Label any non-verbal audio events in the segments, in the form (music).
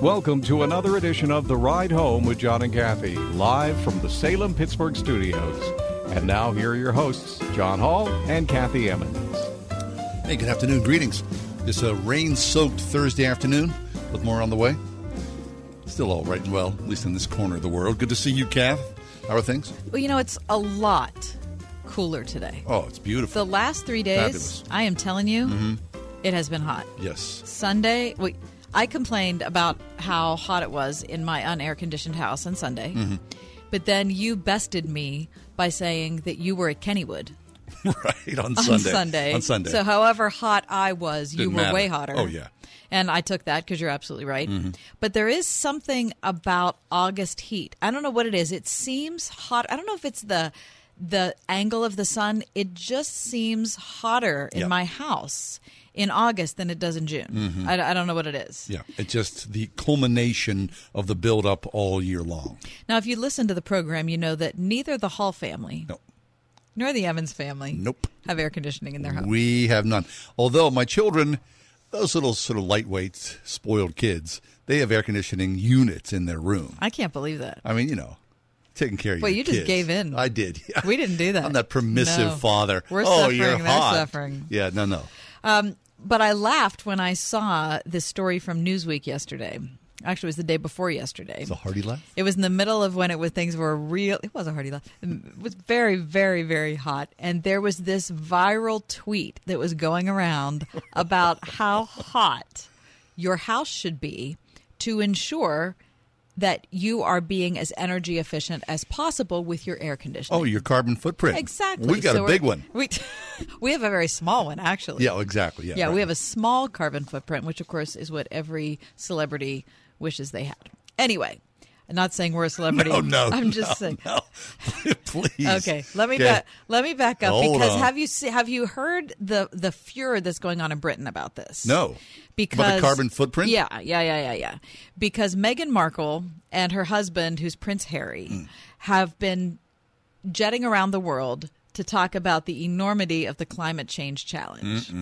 Welcome to another edition of The Ride Home with John and Kathy, live from the Salem Pittsburgh studios. And now, here are your hosts, John Hall and Kathy Emmons. Hey, good afternoon. Greetings. It's a rain soaked Thursday afternoon with more on the way. Still all right and well, at least in this corner of the world. Good to see you, Kath. How are things? Well, you know, it's a lot cooler today. Oh, it's beautiful. The last three days, Fabulous. I am telling you, mm-hmm. it has been hot. yes. Sunday, wait, I complained about how hot it was in my unair conditioned house on Sunday, Mm-hmm. but then you bested me by saying that you were at Kennywood (laughs) right, on (laughs) on Sunday. Sunday. On Sunday. So, however hot I was, you Didn't were matter. way hotter. Oh, yeah. And I took that because you're absolutely right. Mm-hmm. But there is something about August heat. I don't know what it is. It seems hot. I don't know if it's the the angle of the sun. It just seems hotter in Yeah. my house in August than it does in June. I, I don't know what it is. Mm-hmm. yeah, it's just the culmination of the build up all year long. Now, if you listen to the program, you know that neither the Hall family No. nor the Evans family Nope. have air conditioning in their home. We have none. Although my children, those little sort of lightweight, spoiled kids, they have air conditioning units in their room. I can't believe that. I mean, you know, taking care of you. Well, you just gave in. I did. Yeah. We didn't do (laughs) that. I'm that permissive No. father. We're oh, suffering, you're they're hot. suffering. Yeah, no, no. Um, but I laughed when I saw this story from Newsweek yesterday. Actually, it was the day before yesterday. It's a hearty laugh. It was in the middle of when it was things were real. It was a hearty laugh. It was very, very, very hot, and there was this viral tweet that was going around about how hot your house should be to ensure that you are being as energy efficient as possible with your air conditioning. Oh, your carbon footprint. exactly. We've got So a big one. We (laughs) we have a very small one actually. Yeah, exactly. Yeah, Yeah, right. we have a small carbon footprint, which of course is what every celebrity wishes they had. Anyway, I'm not saying we're a celebrity. Oh no! I'm just no, saying. No, (laughs) please. Okay, let me Okay. back, let me back up Hold because on. have you see, have you heard the the furor that's going on in Britain about this? No. because About the carbon footprint? Yeah, yeah, yeah, yeah, yeah. Because Meghan Markle and her husband, who's Prince Harry, Hmm. have been jetting around the world to talk about the enormity of the climate change challenge.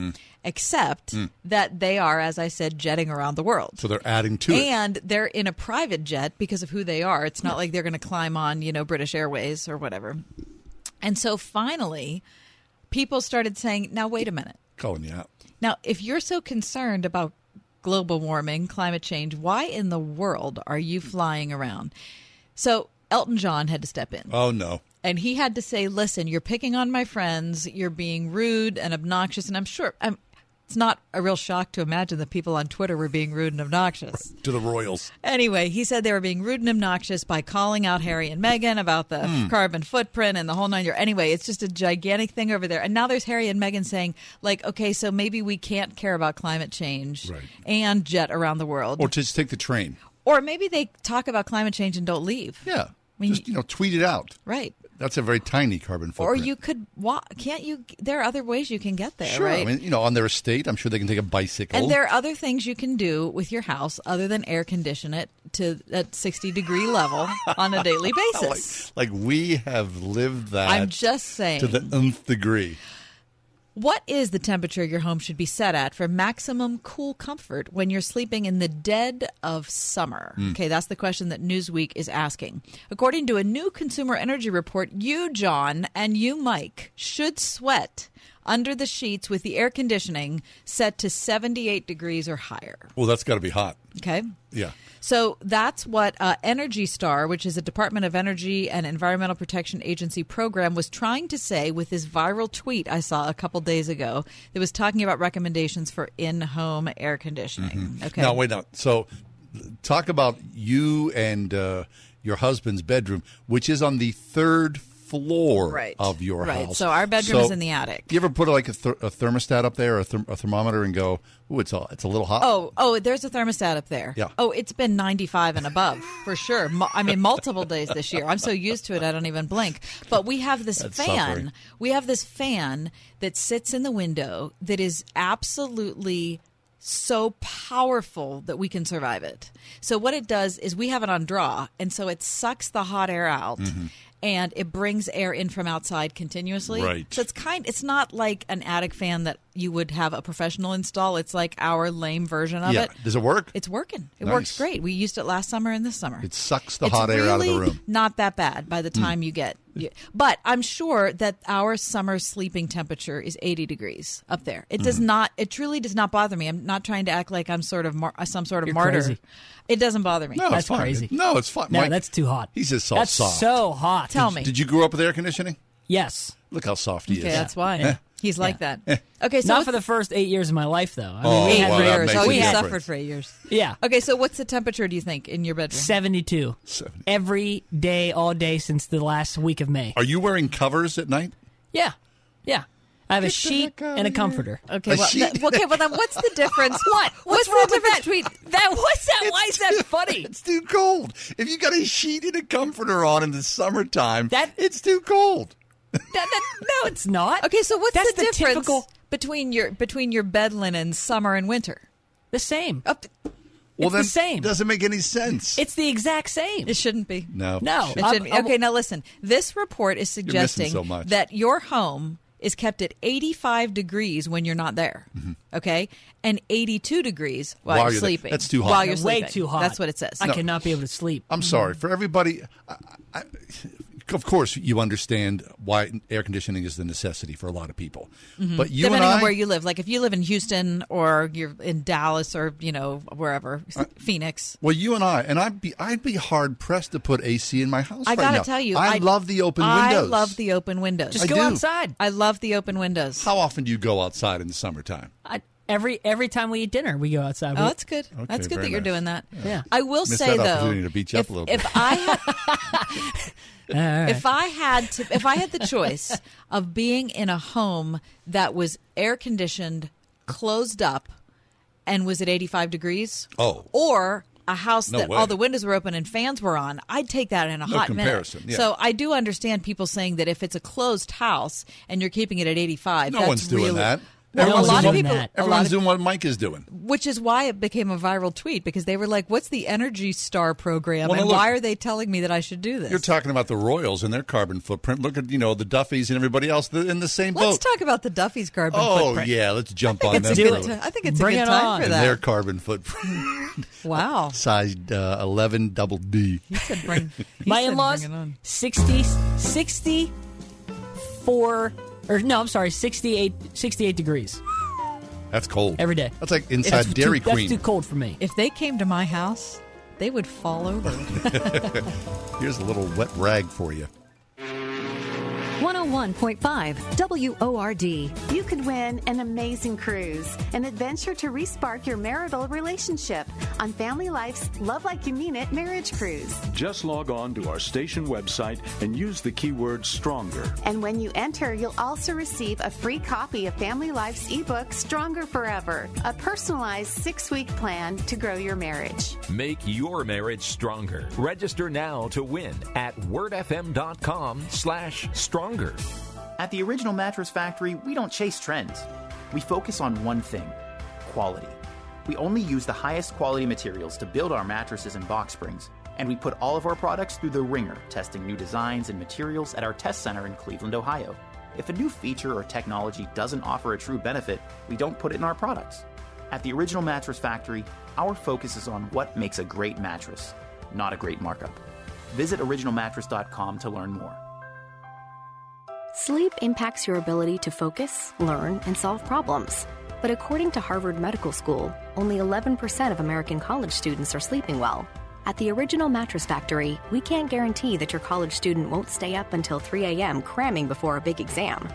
Except mm. that they are, as I said, jetting around the world. So they're adding to it. And they're in a private jet because of who they are. It's not like they're going to climb on, you know, British Airways or whatever. And so finally, people started saying, now, wait a minute. Calling you out. Now, if you're so concerned about global warming, climate change, why in the world are you flying around? So Elton John had to step in. Oh no. And he had to say, listen, you're picking on my friends, you're being rude and obnoxious. And I'm sure I'm, it's not a real shock to imagine that people on Twitter were being rude and obnoxious. To the Royals. Anyway, he said they were being rude and obnoxious by calling out Harry and Meghan about the hmm. carbon footprint and the whole nine yards. Anyway, it's just a gigantic thing over there. And now there's Harry and Meghan saying, like, okay, so maybe we can't care about climate change Right. and jet around the world. Or just take the train. Or maybe they talk about climate change and don't leave. Yeah. I mean, just you know, tweet it out. Right. That's a very tiny carbon footprint. Or you could walk. Can't you? There are other ways you can get there, Sure. right? I mean, you know, on their estate, I'm sure they can take a bicycle. and there are other things you can do with your house other than air condition it to at 60 degree level on a daily (laughs) like, basis. like we have lived that I'm just saying. to the nth degree. What is the temperature your home should be set at for maximum cool comfort when you're sleeping in the dead of summer? Hmm. Okay, that's the question that Newsweek is asking. According to a new consumer energy report, you, John, and you, Mike, should sweat under the sheets with the air conditioning set to 78 degrees or higher. Well, that's got to be hot. Okay? Yeah. So that's what uh, Energy Star, which is a Department of Energy and Environmental Protection Agency program, was trying to say with this viral tweet I saw a couple days ago that was talking about recommendations for in home air conditioning. Okay. Now, wait, now. So, talk about you and uh, your husband's bedroom, which is on the third floor Right. of your Right. house. So our bedroom So, is in the attic. You ever put like a, ther- a thermostat up there, or a, therm- a thermometer, and go, "Ooh, it's a it's a little hot." Oh, oh, there's a thermostat up there. Yeah. Oh, it's been 95 and above for sure. I mean, multiple days this year. I'm so used to it, I don't even blink. But we have this That's fan. suffering. We have this fan that sits in the window that is absolutely so powerful that we can survive it. So what it does is we have it on draw, and so it sucks the hot air out. Mm-hmm. And it brings air in from outside continuously. Right. So it's kind. It's not like an attic fan that you would have a professional install. It's like our lame version of yeah. it. Does it work? It's working. It Nice. works great. We used it last summer and this summer. It sucks the It's hot air out of the room. Hmm. Not that bad by the time you get. You, but I'm sure that our summer sleeping temperature is 80 degrees up there. It Hmm. does not. It truly does not bother me. I'm not trying to act like I'm sort of mar- some sort of You're martyr. crazy. It doesn't bother me. no, That's fine. crazy. No, it's fine. No, Mike, that's too hot. He's just all That's soft. so hot. Tell me. Did you grow up with air conditioning? Yes. Look how soft he Okay, is. that's why he's like that. (laughs) Okay, so Not for the first eight years of my life, though. I mean, Oh, we eight had well, years. makes Oh, a you difference. suffered for eight years. yeah, Okay, so what's the temperature? Do you think in your bedroom? 72. 70. Every day, all day since the last week of May. Are you wearing covers at night? Yeah, yeah. I have a sheet and a here. comforter. Okay, A well, that- okay, well then, what's the (laughs) difference? What? What's, What's wrong the with difference that? between (laughs) That what's that? Why is that funny? It's too cold. If you got a sheet and a comforter on in the summertime, That- it's too cold. That- that- no, it's not. Okay, so what's That's the, difference typical? between your between your bed linen summer and winter? The same. Up Well, It's the then same. Doesn't make any sense. It's the exact same. it shouldn't be. no, No. It I'm- shouldn't be. I'm- okay, now listen. This report is suggesting so much. that your home is kept at 85 degrees when you're not there. Mm-hmm. Okay, and 82 degrees while, While you're you're there. sleeping. That's too hot. While you're way sleeping. too hot. That's what it says. I cannot be able to sleep. I'm sorry mm-hmm. for everybody. I, I, of course, you understand why air conditioning is the necessity for a lot of people. Mm-hmm. But you Depending and I, on where you live, like if you live in Houston or you're in Dallas or you know wherever, Phoenix. well, you and I, and I'd be, I'd be hard pressed to put AC in my house. I right gotta now. tell you, I, love the open windows. I love the open windows. Just I go outside. I love the open windows. How often do you go outside in the summertime? I, every every time we eat dinner, we go outside. Oh, We- that's good. Okay, that's good that you're nice. doing that. Yeah. I will Missed say that though, to beat you up if, a little if bit. I had, (laughs) All right. if I had to, if I had the choice (laughs) of being in a home that was air conditioned, closed up, and was at 85 degrees, Oh. or a house No that way. all the windows were open and fans were on, I'd take that in a No hot comparison, minute. yeah. So I do understand people saying that if it's a closed house and you're keeping it at 85, No that's one's doing really, that. Well, a Everyone's lot of doing people, that. Everyone's of doing what Mike is doing. which is why it became a viral tweet because they were like, "What's the Energy Star program, Well, and look- why are they telling me that I should do this?" You're talking about the Royals and their carbon footprint. Look at you know the Duffys and everybody else in the same boat. Let's talk about the Duffy's carbon footprint. oh footprint. yeah, let's jump on it's them. a Do good for- it. ti- I think it's Bring a good it time on. for and that. their carbon footprint, (laughs) wow. (laughs) size uh, eleven double D. He said bring, he My in-laws, bring 60, 64, or no, I'm sorry, 68, 68 degrees That's cold every day. That's like That's inside Dairy too, Queen. That's too cold for me. If they came to my house, they would fall over. (laughs) Here's a little wet rag for you. 101.5 WORD. You could win an amazing cruise, an adventure to respark your marital relationship on Family Life's Love Like You Mean It marriage cruise. Just log on to our station website and use the keyword stronger. And when you enter, you'll also receive a free copy of Family Life's ebook, Stronger Forever, a personalized six week plan to grow your marriage. Make your marriage stronger. Register now to win at wordfm.com slash stronger. At the Original Mattress Factory, we don't chase trends. We focus on one thing quality. We only use the highest quality materials to build our mattresses and box springs, and we put all of our products through the ringer, testing new designs and materials at our test center in Cleveland, Ohio. If a new feature or technology doesn't offer a true benefit, we don't put it in our products. At the Original Mattress Factory, our focus is on what makes a great mattress, not a great markup. Visit originalmattress.com to learn more. Sleep impacts your ability to focus, learn, and solve problems. But according to Harvard Medical School, only 11% of American college students are sleeping well. At the Original Mattress Factory, we can't guarantee that your college student won't stay up until 3 a.m. cramming before a big exam.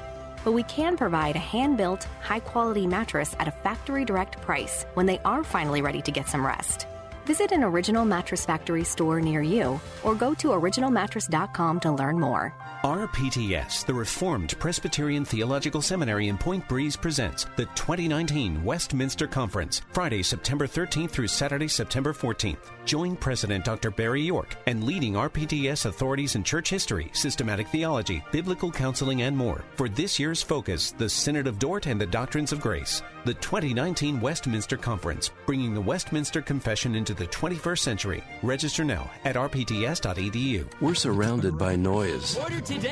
But we can provide a hand built, high quality mattress at a factory direct price when they are finally ready to get some rest. Visit an Original Mattress Factory store near you or go to originalmattress.com to learn more. RPTS, the Reformed Presbyterian Theological Seminary in Point Breeze, presents the 2019 Westminster Conference, Friday, September 13th through Saturday, September 14th. Join President Dr. Barry York and leading RPTS authorities in church history, systematic theology, biblical counseling, and more for this year's focus, the Synod of Dort and the Doctrines of Grace. The 2019 Westminster Conference, bringing the Westminster Confession into the 21st century. Register now at rpts.edu. We're surrounded by noise,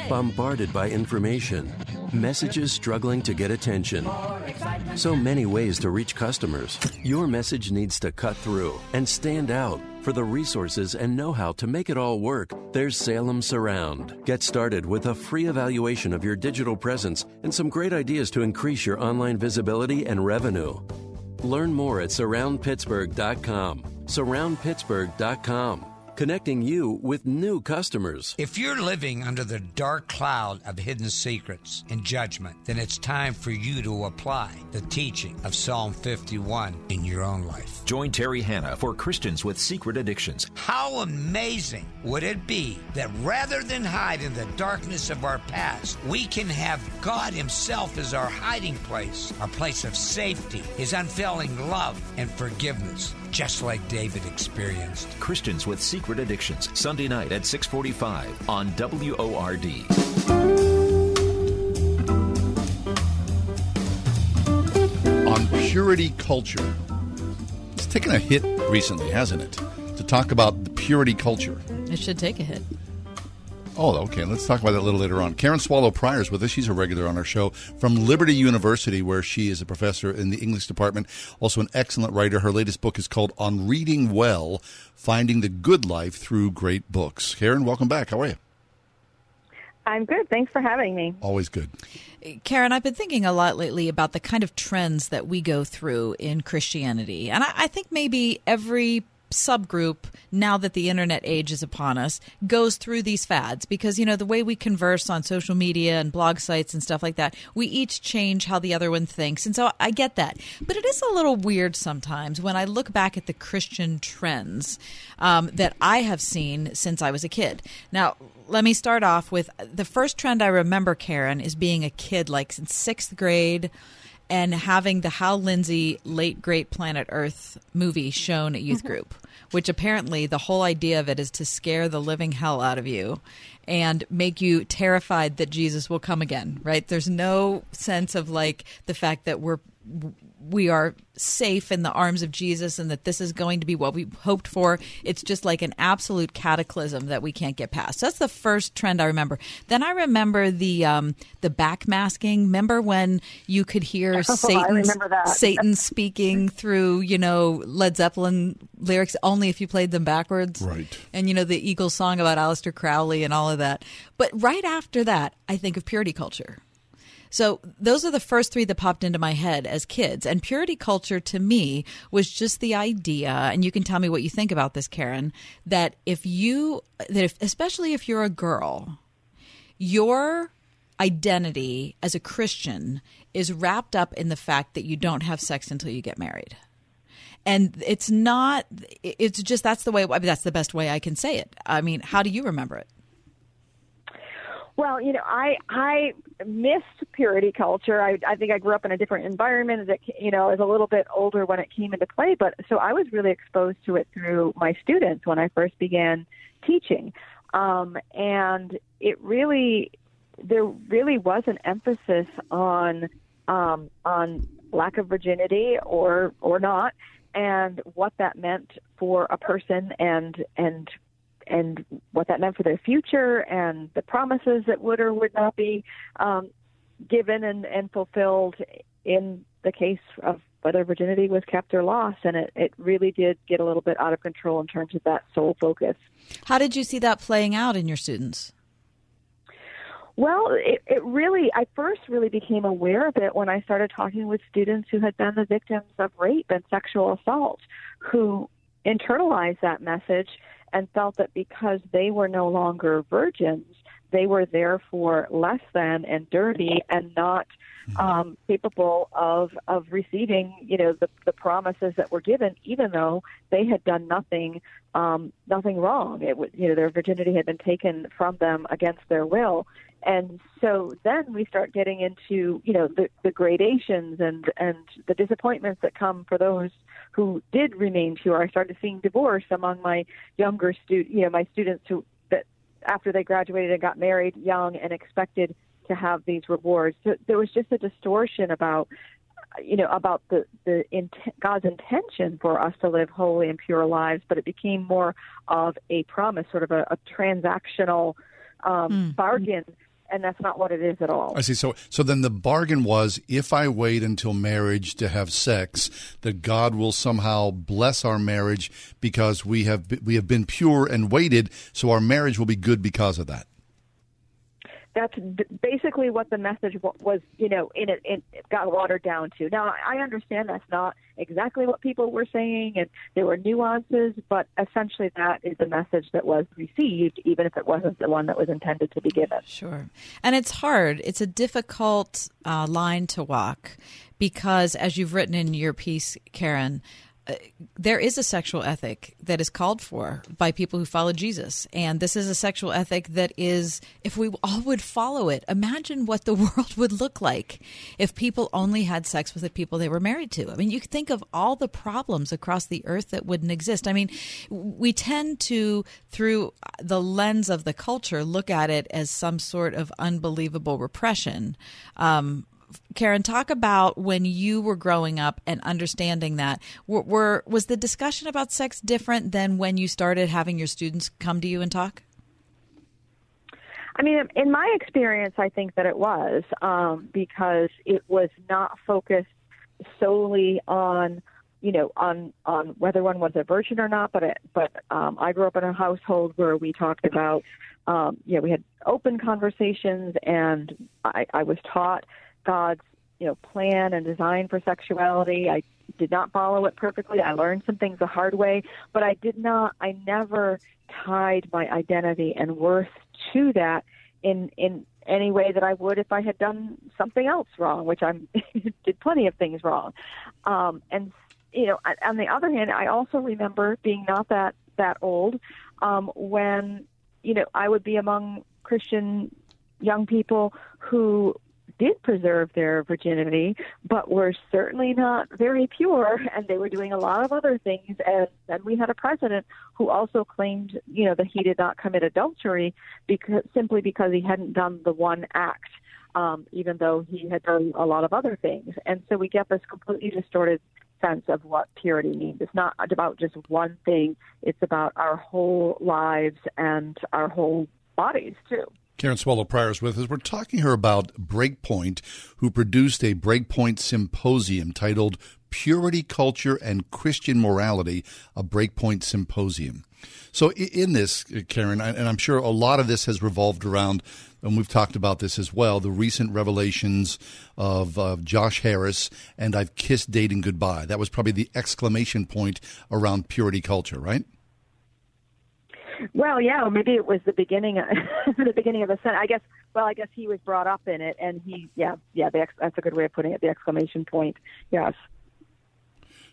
bombarded by information, messages struggling to get attention. So many ways to reach customers. Your message needs to cut through and stand out. For the resources and know how to make it all work, there's Salem Surround. Get started with a free evaluation of your digital presence and some great ideas to increase your online visibility and revenue. Learn more at surroundpittsburgh.com. Surroundpittsburgh.com connecting you with new customers. If you're living under the dark cloud of hidden secrets and judgment, then it's time for you to apply the teaching of Psalm 51 in your own life. Join Terry Hanna for Christians with Secret Addictions. How amazing would it be that rather than hide in the darkness of our past, we can have God Himself as our hiding place, our place of safety, His unfailing love and forgiveness, just like David experienced. Christians with Secret Addictions, Sunday night at 645 on WORD. On purity culture. It's taken a hit recently, hasn't it? To talk about the purity culture. It should take a hit. Oh, okay. Let's talk about that a little later on. Karen Swallow Prior is with us. She's a regular on our show from Liberty University, where she is a professor in the English department, also an excellent writer. Her latest book is called On Reading Well Finding the Good Life Through Great Books. Karen, welcome back. How are you? I'm good. Thanks for having me. Always good. Karen, I've been thinking a lot lately about the kind of trends that we go through in Christianity. And I, I think maybe every subgroup now that the internet age is upon us goes through these fads. Because you know the way we converse on social media and blog sites and stuff like that we each change how the other one thinks. And so i get that. But it is a little weird sometimes when i look back at the christian trends um, that i have seen since i was a kid. Now let me start off with the first trend i remember karen is being a kid like in sixth grade and having the Hal Lindsey late great Planet Earth movie shown at youth group, which apparently the whole idea of it is to scare the living hell out of you and make you terrified that Jesus will come again, right? There's no sense of like the fact that we're we are safe in the arms of Jesus and that this is going to be what we hoped for. It's just like an absolute cataclysm that we can't get past. So that's the first trend I remember. Then I remember the um, the backmasking. Remember when you could hear (laughs) Oh, Satan. Satan speaking through you know Led Zeppelin lyrics only if you played them backwards. Right. And you know the Eagles song about Aleister Crowley and all of that. But right after that, I think of purity culture. So those are the first three that popped into my head as kids. And purity culture to me was just the idea, and you can tell me what you think about this, Karen, that if you, that if, especially if you're a girl, your identity as a Christian is wrapped up in the fact that you don't have sex until you get married. And it's not, it's just that's the way, I mean, that's the best way I can say it. I mean, how do you remember it? Well, you know, I I missed purity culture. I I think I grew up in a different environment. That you know, as a little bit older when it came into play, but so I was really exposed to it through my students when I first began teaching, um, and it really there really was an emphasis on um, on lack of virginity or or not, and what that meant for a person and and and what that meant for their future and the promises that would or would not be um, given and, and fulfilled in the case of whether virginity was kept or lost. And it, it really did get a little bit out of control in terms of that sole focus. How did you see that playing out in your students? Well, it, it really, I first really became aware of it when I started talking with students who had been the victims of rape and sexual assault, who internalized that message and felt that because they were no longer virgins, they were therefore less than and dirty and not um, capable of of receiving, you know, the the promises that were given, even though they had done nothing um, nothing wrong. It was, you know, their virginity had been taken from them against their will, and so then we start getting into, you know, the the gradations and and the disappointments that come for those who did remain pure. I started seeing divorce among my younger student, you know, my students who that after they graduated and got married young and expected to have these rewards. So there was just a distortion about you know about the the int- God's intention for us to live holy and pure lives, but it became more of a promise, sort of a, a transactional um, mm. bargain and that's not what it is at all. I see. So, so then the bargain was, if I wait until marriage to have sex, that God will somehow bless our marriage because we have we have been pure and waited, so our marriage will be good because of that that's basically what the message was, you know, in it, it got watered down to. Now, I understand that's not exactly what people were saying, and there were nuances, but essentially that is the message that was received, even if it wasn't the one that was intended to be given. Sure. And it's hard, it's a difficult uh, line to walk because, as you've written in your piece, Karen, there is a sexual ethic that is called for by people who follow Jesus. And this is a sexual ethic that is, if we all would follow it, imagine what the (laughs) world would look like if people only had sex with the people they were married to. I mean, you could think of all the problems across the earth that wouldn't exist. I mean, we tend to, through the lens of the culture, look at it as some sort of unbelievable repression. Um, Karen, talk about when you were growing up and understanding that. Were, were, was the discussion about sex different than when you started having your students come to you and talk? I mean, in my experience, I think that it was um, because it was not focused solely on, you know, on on whether one was a virgin or not. But it, but um, I grew up in a household where we talked about, um, you know, we had open conversations, and I, I was taught God's you know plan and design for sexuality. I did not follow it perfectly. I learned some things the hard way, but I did not. I never tied my identity and worth to that in in any way that I would if I had done something else wrong, which I (laughs) did plenty of things wrong. Um, and you know, on the other hand, I also remember being not that that old um, when you know I would be among Christian young people who did preserve their virginity, but were certainly not very pure, and they were doing a lot of other things. And then we had a president who also claimed, you know, that he did not commit adultery because simply because he hadn't done the one act, um, even though he had done a lot of other things. And so we get this completely distorted sense of what purity means. It's not about just one thing; it's about our whole lives and our whole bodies too. Karen Swallow Prior is with us. We're talking here about Breakpoint, who produced a Breakpoint symposium titled Purity, Culture, and Christian Morality, a Breakpoint Symposium. So, in this, Karen, and I'm sure a lot of this has revolved around, and we've talked about this as well, the recent revelations of uh, Josh Harris and I've Kissed Dating Goodbye. That was probably the exclamation point around purity culture, right? Well, yeah, maybe it was the beginning, of, (laughs) the beginning of the sentence. I guess. Well, I guess he was brought up in it, and he, yeah, yeah. The, that's a good way of putting it. The exclamation point. Yes.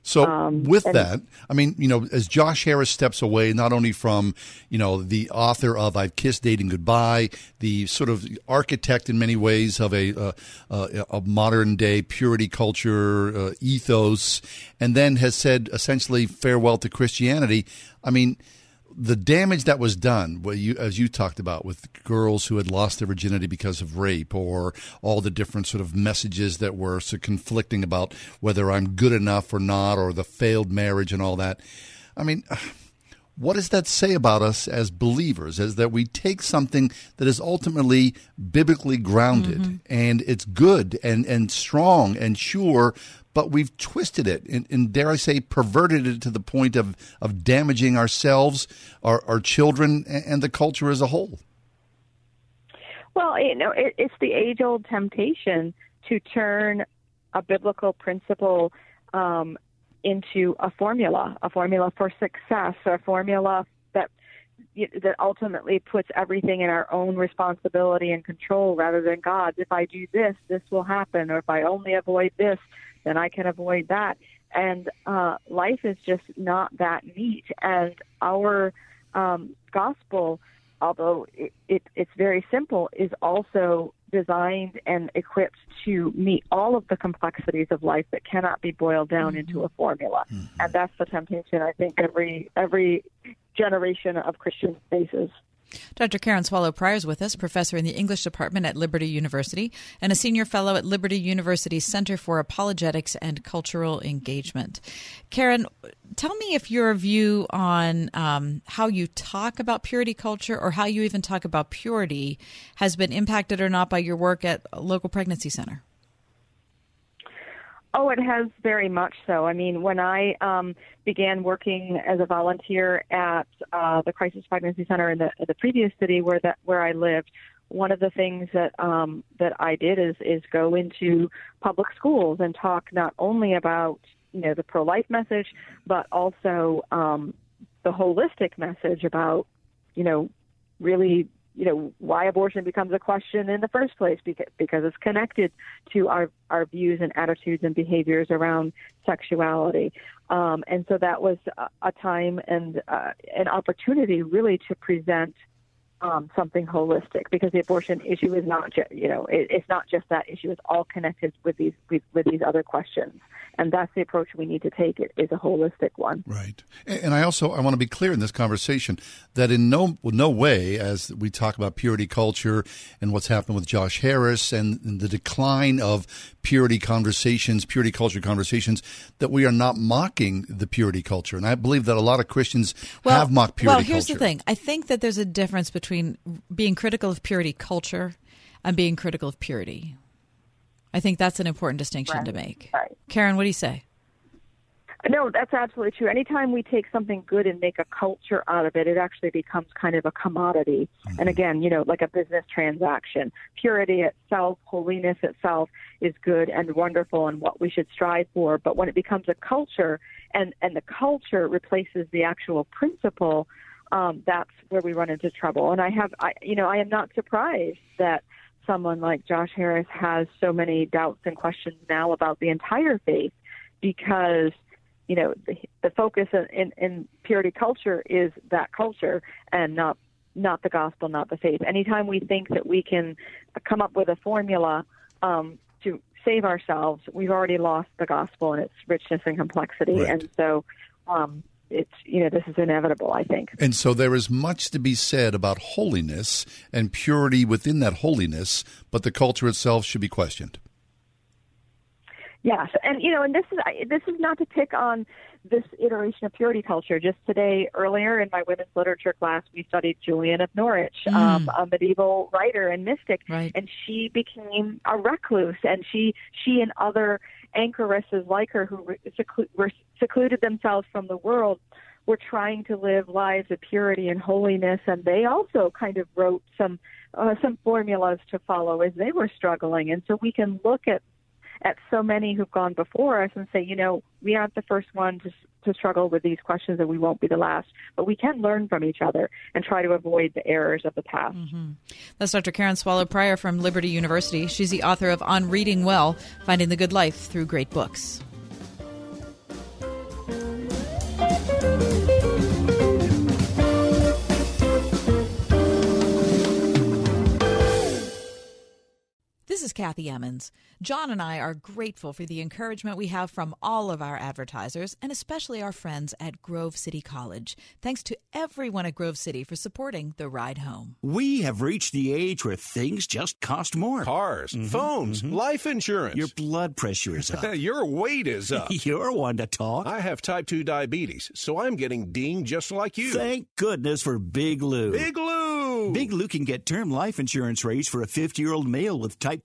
So um, with that, I mean, you know, as Josh Harris steps away, not only from, you know, the author of "I've Kissed Dating Goodbye," the sort of architect in many ways of a uh, uh, a modern day purity culture uh, ethos, and then has said essentially farewell to Christianity. I mean the damage that was done, you, as you talked about, with girls who had lost their virginity because of rape, or all the different sort of messages that were so conflicting about whether I'm good enough or not, or the failed marriage and all that. I mean, (sighs) what does that say about us as believers? Is that we take something that is ultimately biblically grounded mm-hmm. and it's good and, and strong and sure, but we've twisted it and, and, dare I say, perverted it to the point of, of damaging ourselves, our, our children, and the culture as a whole. Well, you know, it, it's the age old temptation to turn a biblical principle um, into a formula, a formula for success, a formula that that ultimately puts everything in our own responsibility and control rather than God's. If I do this, this will happen, or if I only avoid this, then I can avoid that. And uh, life is just not that neat. And our um, gospel, although it, it, it's very simple, is also designed and equipped to meet all of the complexities of life that cannot be boiled down mm-hmm. into a formula. Mm-hmm. And that's the temptation I think every every generation of Christians faces. Dr. Karen Swallow Prior is with us, professor in the English department at Liberty University and a senior fellow at Liberty University Center for Apologetics and Cultural Engagement. Karen, tell me if your view on um, how you talk about purity culture or how you even talk about purity has been impacted or not by your work at a local pregnancy center. Oh, it has very much so. I mean, when I um, began working as a volunteer at uh, the Crisis Pregnancy Center in the, the previous city where that where I lived, one of the things that um, that I did is is go into public schools and talk not only about you know the pro life message, but also um, the holistic message about you know really you know why abortion becomes a question in the first place because because it's connected to our our views and attitudes and behaviors around sexuality. Um, and so that was a, a time and uh, an opportunity really to present um, something holistic because the abortion issue is not just you know it, it's not just that issue it's all connected with these with, with these other questions and that's the approach we need to take it is a holistic one right and i also i want to be clear in this conversation that in no no way as we talk about purity culture and what's happened with josh harris and, and the decline of purity conversations purity culture conversations that we are not mocking the purity culture and i believe that a lot of christians well, have mocked purity culture. well here's culture. the thing i think that there's a difference between being critical of purity culture and being critical of purity I think that's an important distinction right. to make. Right. Karen, what do you say? No, that's absolutely true. Anytime we take something good and make a culture out of it, it actually becomes kind of a commodity. Mm-hmm. And again, you know, like a business transaction. Purity itself, holiness itself is good and wonderful and what we should strive for. But when it becomes a culture and, and the culture replaces the actual principle, um, that's where we run into trouble. And I have, I, you know, I am not surprised that someone like Josh Harris has so many doubts and questions now about the entire faith because you know the, the focus in, in in, purity culture is that culture and not not the gospel, not the faith. Anytime we think that we can come up with a formula um, to save ourselves, we've already lost the gospel and its richness and complexity. Right. And so, um, it's you know this is inevitable i think and so there is much to be said about holiness and purity within that holiness but the culture itself should be questioned yes and you know and this is this is not to pick on this iteration of purity culture just today earlier in my women's literature class we studied julian of norwich mm. um, a medieval writer and mystic right. and she became a recluse and she she and other anchoresses like her who were secluded themselves from the world were trying to live lives of purity and holiness, and they also kind of wrote some uh, some formulas to follow as they were struggling. And so we can look at at so many who've gone before us and say, you know, we aren't the first one to to struggle with these questions, and we won't be the last. But we can learn from each other and try to avoid the errors of the past. Mm-hmm. That's Dr. Karen Swallow Prior from Liberty University. She's the author of On Reading Well: Finding the Good Life Through Great Books. This is Kathy Emmons. John and I are grateful for the encouragement we have from all of our advertisers and especially our friends at Grove City College. Thanks to everyone at Grove City for supporting the ride home. We have reached the age where things just cost more cars, mm-hmm. phones, mm-hmm. life insurance. Your blood pressure is up. (laughs) Your weight is up. (laughs) You're one to talk. I have type 2 diabetes, so I'm getting dinged just like you. Thank goodness for Big Lou. Big Lou! Lou. Big Lou can get term life insurance rates for a 50 year old male with type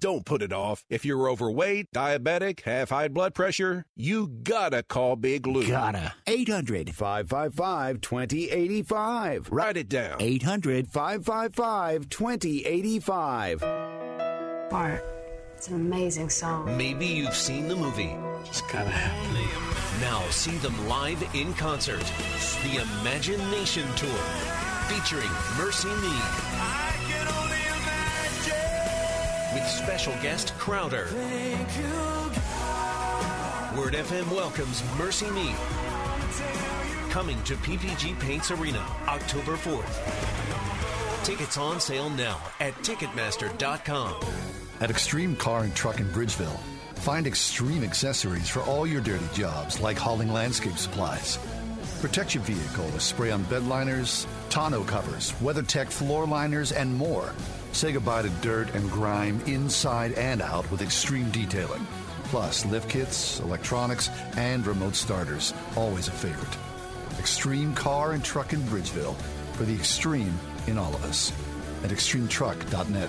Don't put it off. If you're overweight, diabetic, have high blood pressure, you gotta call Big Lou. Gotta. 800 555 2085. Write it down. 800 555 2085. Art. It's an amazing song. Maybe you've seen the movie. It's gotta happen. Now see them live in concert. The Imagination Tour, featuring MercyMe. With special guest Crowder. Word FM welcomes MercyMe. Coming to PPG Paints Arena, October 4th. Tickets on sale now at Ticketmaster.com. At Extreme Car and Truck in Bridgeville, find extreme accessories for all your dirty jobs, like hauling landscape supplies. Protect your vehicle with spray on bed liners, tonneau covers, WeatherTech floor liners, and more. Say goodbye to dirt and grime inside and out with extreme detailing. Plus, lift kits, electronics, and remote starters. Always a favorite. Extreme Car and Truck in Bridgeville for the extreme in all of us. At extremetruck.net.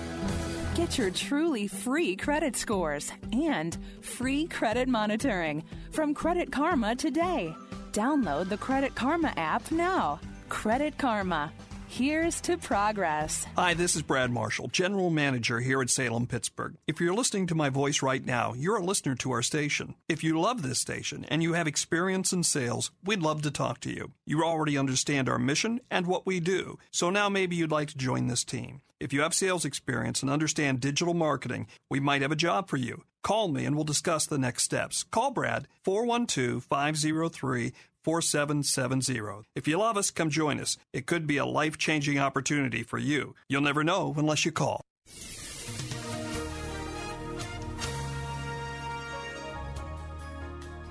Get your truly free credit scores and free credit monitoring from Credit Karma today. Download the Credit Karma app now. Credit Karma. Here's to progress. Hi, this is Brad Marshall, General Manager here at Salem, Pittsburgh. If you're listening to my voice right now, you're a listener to our station. If you love this station and you have experience in sales, we'd love to talk to you. You already understand our mission and what we do, so now maybe you'd like to join this team. If you have sales experience and understand digital marketing, we might have a job for you. Call me and we'll discuss the next steps. Call Brad 412 503 4770. If you love us, come join us. It could be a life changing opportunity for you. You'll never know unless you call.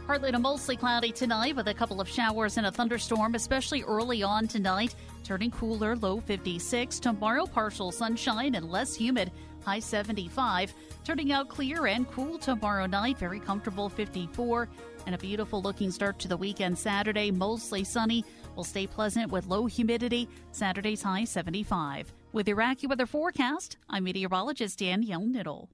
Partly to mostly cloudy tonight with a couple of showers and a thunderstorm, especially early on tonight. Turning cooler, low 56. Tomorrow, partial sunshine and less humid, high 75. Turning out clear and cool tomorrow night, very comfortable 54. And a beautiful looking start to the weekend Saturday, mostly sunny. Will stay pleasant with low humidity. Saturday's high 75. With your AccuWeather forecast, I'm meteorologist Danielle Niddle.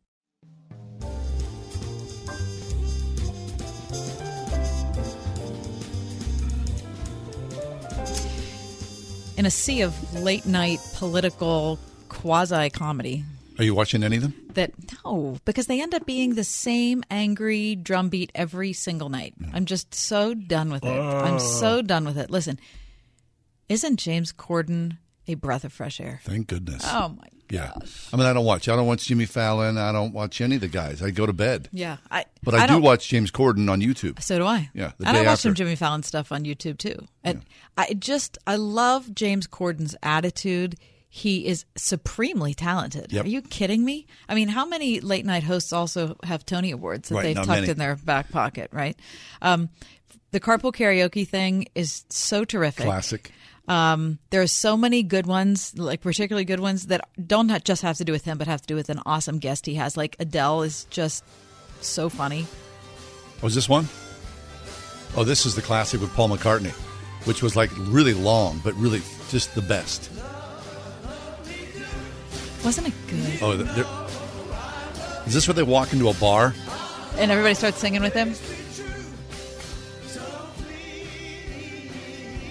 In a sea of late night political quasi comedy Are you watching any of them? that no, because they end up being the same angry drumbeat every single night. Mm. I'm just so done with it. I'm uh. so done with it. Listen, isn't James Corden a breath of fresh air? Thank goodness. Oh my Yeah. I mean, I don't watch. I don't watch Jimmy Fallon. I don't watch any of the guys. I go to bed. Yeah, I. But I, do don't- watch James Corden on YouTube. So do I. Yeah, the and I watch after. some Jimmy Fallon stuff on YouTube too. And I just I love James Corden's attitude. He is supremely talented. Yep. Are you kidding me? I mean, how many late night hosts also have Tony Awards that Right, they've tucked many. in their back pocket, right? Um, the carpool karaoke thing is so terrific. Classic. Um, there are so many good ones, like particularly good ones that don't not just have to do with him, but have to do with an awesome guest he has. Like Adele is just so funny. Was Oh, this one? Oh, this is the classic with Paul McCartney, which was like really long, but really just the best. Wasn't it good? Oh, th- there- is this where they walk into a bar? And everybody starts singing with him.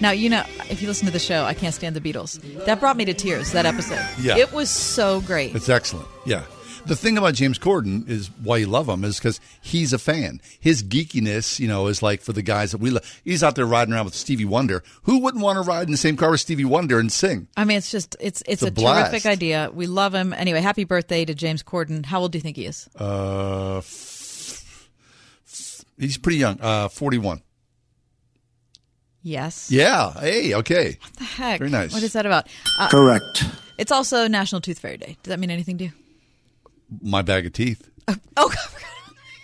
Now, you know, if you listen to the show, I Can't Stand the Beatles. That brought me to tears, that episode. Yeah. It was so great. It's excellent. Yeah. The thing about James Corden is why you love him is because he's a fan. His geekiness, you know, is like for the guys that we love. He's out there riding around with Stevie Wonder. Who wouldn't want to ride in the same car with Stevie Wonder and sing? I mean, it's just, it's it's, It's a a, terrific idea. We love him. Anyway, happy birthday to James Corden. How old do you think he is? Uh, f- f- he's pretty young. Uh, forty-one. Yes. Yeah. Hey. Okay. What the heck? Very nice. What is that about? Uh, Correct. It's also National Tooth Fairy Day. Does that mean anything to you? My bag of teeth. (laughs) Oh,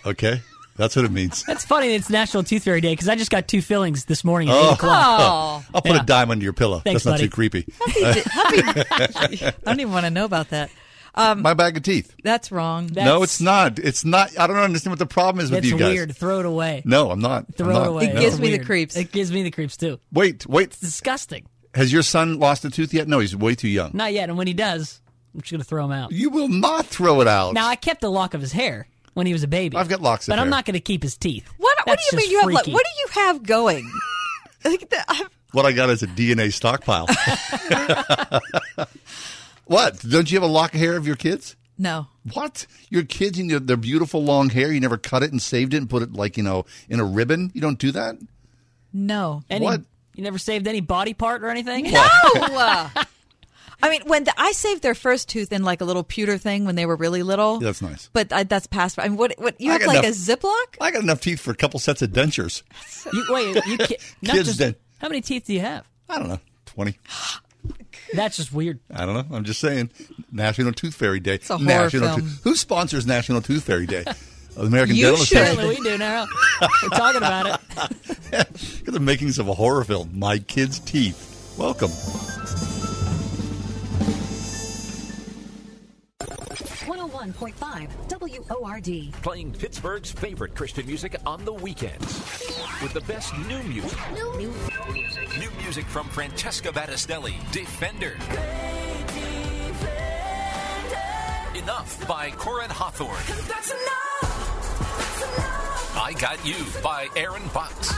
Okay, that's what it means. That's funny. It's National Tooth Fairy Day because I just got two fillings this morning at Oh. eight o'clock. (laughs) (laughs) I'll put Yeah. a dime under your pillow. Thanks, that's not buddy. too creepy. I don't even want to know about that. Um, My bag of teeth. That's wrong. no, it's not. It's not. I don't understand what the problem is with you guys. weird. Throw it away. No, I'm not. Throw I'm not. it away. No. the creeps. It gives me the creeps too. Wait, wait. It's disgusting. Has your son lost a tooth yet? No, he's way too young. Not yet. And when he does, I'm just gonna throw him out. You will not throw it out. Now I kept the lock of his hair when he was a baby. I've got locks of but I'm not gonna keep his teeth. What, what do you mean you have? Like, what do you have going? (laughs) Like, the- What I got is a DNA stockpile. (laughs) what? Don't you have a lock of hair of your kids? no. What? Your kids and your, their beautiful long hair, you never cut it and saved it and put it like, you know, in a ribbon? You don't do that? No. Any, What? You never saved any body part or anything? No. (laughs) I mean, when the, I saved their first tooth in like a little pewter thing when they were really little. Yeah, that's nice. But I, that's past. I mean, what? What? You I have got like enough- a Ziploc? I got enough teeth for a couple sets of dentures. (laughs) You, wait, you ki- (laughs) not Kids just, did. How many teeth do you have? I don't know, 20. (gasps) That's just weird. I don't know. I'm just saying. National Tooth Fairy Day. a horror National film. Tooth- Who sponsors National Tooth Fairy Day? The (laughs) American You Dental should. Apparently Association. we do now. We're talking about it. Look at the makings of a horror film. My Kids' Teeth. Welcome. 101.5 WORD. Playing Pittsburgh's favorite Christian music on the weekends with the best new music. New, new. New music from Francesca Battistelli, Defender. Enough by Corin Hawthorne. I Got You by Aaron Fox.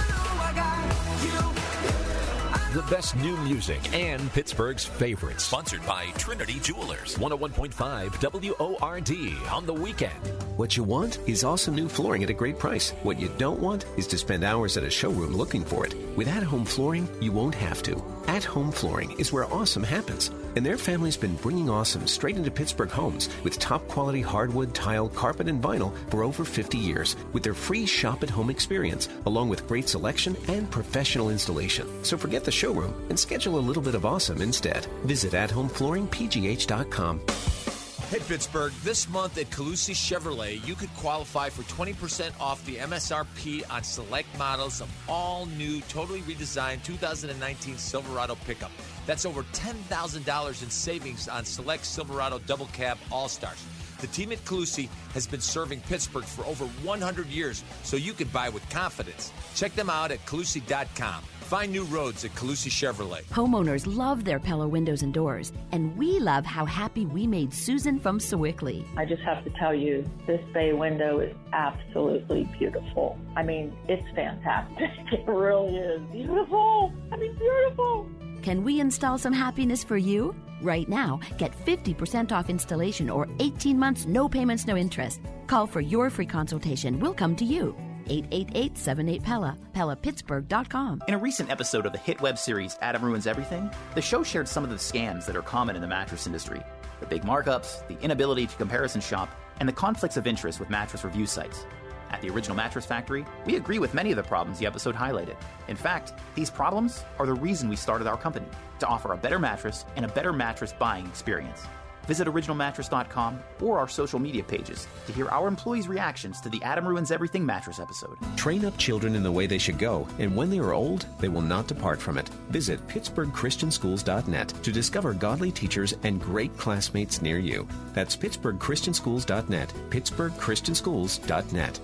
The best new music and Pittsburgh's favorites. Sponsored by Trinity Jewelers. 101.5 WORD on the weekend. What you want is awesome new flooring at a great price. What you don't want is to spend hours at a showroom looking for it. With At Home Flooring, you won't have to. At Home Flooring is where awesome happens. And their family's been bringing awesome straight into Pittsburgh homes with top quality hardwood, tile, carpet, and vinyl for over 50 years with their free shop at home experience, along with great selection and professional installation. So forget the showroom and schedule a little bit of awesome instead. Visit athomeflooringpgh.com. Hey Pittsburgh, this month at Colussy Chevrolet, you could qualify for 20% off the MSRP on select models of all new, totally redesigned 2019 Silverado pickup. That's over $10,000 in savings on select Silverado double cab all stars. The team at Colussy has been serving Pittsburgh for over 100 years, so you can buy with confidence. Check them out at Colussy.com. Find new roads at Colussy Chevrolet. Homeowners love their Pella windows and doors, and we love how happy we made Susan from Sewickley. I just have to tell you, this bay window is absolutely beautiful. I mean, it's fantastic. (laughs) It really is beautiful. I mean, beautiful. Can we install some happiness for you? Right now, get 50% off installation or 18 months, no payments, no interest. Call for your free consultation. We'll come to you. 888 78 Pella, PellaPittsburgh.com. In a recent episode of the hit web series Adam Ruins Everything, the show shared some of the scams that are common in the mattress industry the big markups, the inability to comparison shop, and the conflicts of interest with mattress review sites. At the Original Mattress Factory, we agree with many of the problems the episode highlighted. In fact, these problems are the reason we started our company to offer a better mattress and a better mattress buying experience. Visit originalmattress.com or our social media pages to hear our employees' reactions to the Adam Ruins Everything mattress episode. Train up children in the way they should go, and when they are old, they will not depart from it. Visit PittsburghChristianSchools.net to discover godly teachers and great classmates near you. That's PittsburghChristianSchools.net. PittsburghChristianSchools.net.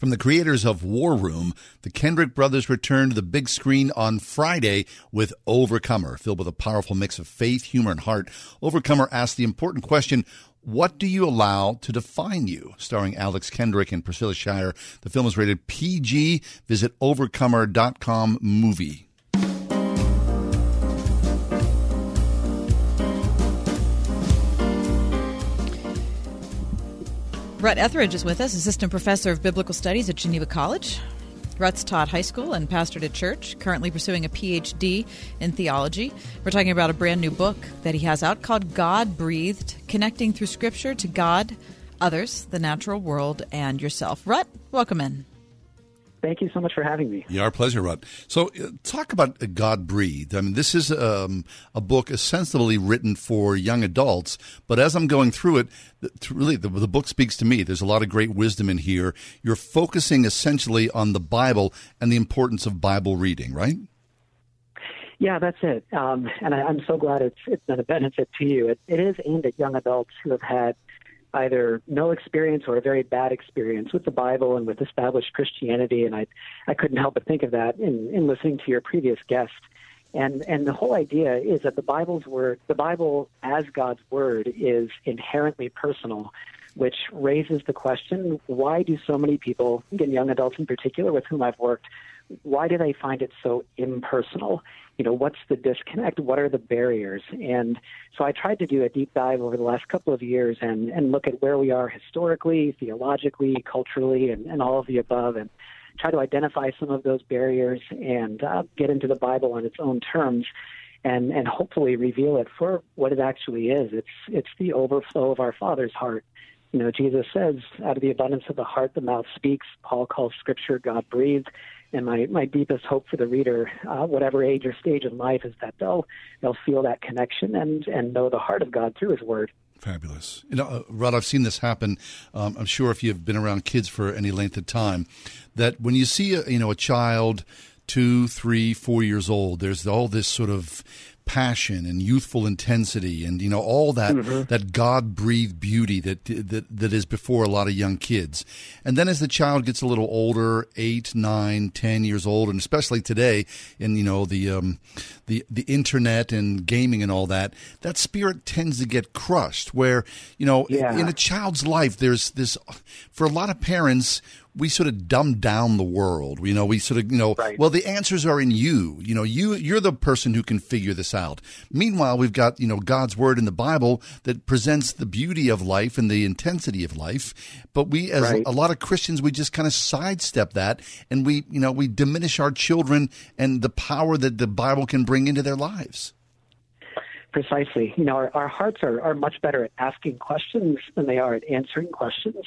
From the creators of War Room, the Kendrick brothers return to the big screen on Friday with Overcomer, filled with a powerful mix of faith, humor, and heart. Overcomer asks the important question, what do you allow to define you? Starring Alex Kendrick and Priscilla Shirer. The film is rated PG. Visit overcomer.com movie. Rut Etheridge is with us, assistant professor of biblical studies at Geneva College. Rut's taught high school and pastored a church, currently pursuing a PhD in theology. We're talking about a brand new book that he has out called God Breathed Connecting Through Scripture to God, Others, the Natural World, and Yourself. Rut, welcome in. Thank you so much for having me. Yeah, our pleasure, Rut. So, uh, talk about uh, God breathed. I mean, this is um, a book ostensibly written for young adults, but as I'm going through it, really the, the book speaks to me. There's a lot of great wisdom in here. You're focusing essentially on the Bible and the importance of Bible reading, right? Yeah, that's it. Um, and I, am so glad it's it's been a benefit to you. It, it is aimed at young adults who have had either no experience or a very bad experience with the Bible and with established Christianity. And I, I couldn't help but think of that in, in listening to your previous guest. And and the whole idea is that the Bible's word, the Bible as God's word, is inherently personal, which raises the question: Why do so many people, again, young adults in particular, with whom I've worked, why do they find it so impersonal? You know, what's the disconnect? What are the barriers? And so I tried to do a deep dive over the last couple of years and, and look at where we are historically, theologically, culturally, and, and all of the above, and try to identify some of those barriers and uh, get into the Bible on its own terms. And, and hopefully reveal it for what it actually is. It's it's the overflow of our Father's heart. You know, Jesus says, out of the abundance of the heart, the mouth speaks. Paul calls Scripture God breathed and my, my deepest hope for the reader, uh, whatever age or stage in life, is that they'll they'll feel that connection and and know the heart of God through His Word. Fabulous. You know, uh, Rut, I've seen this happen. Um, I'm sure if you've been around kids for any length of time, that when you see a, you know a child two, three, four years old, there's all this sort of passion and youthful intensity and you know all that mm-hmm. that God breathed beauty that, that that is before a lot of young kids. And then as the child gets a little older, eight, nine, ten years old, and especially today in you know the um, the the internet and gaming and all that, that spirit tends to get crushed. Where you know yeah. in a child's life, there's this for a lot of parents we sort of dumb down the world. You know, we sort of, you know, right. well, the answers are in you. You know, you you're the person who can figure this out. Meanwhile, we've got you know God's word in the Bible that presents the beauty of life and the intensity of life. But we, as right. a lot of Christians, we just kind of sidestep that, and we, you know, we diminish our children and the power that the Bible can bring into their lives. Precisely. You know, our, our hearts are, are much better at asking questions than they are at answering questions.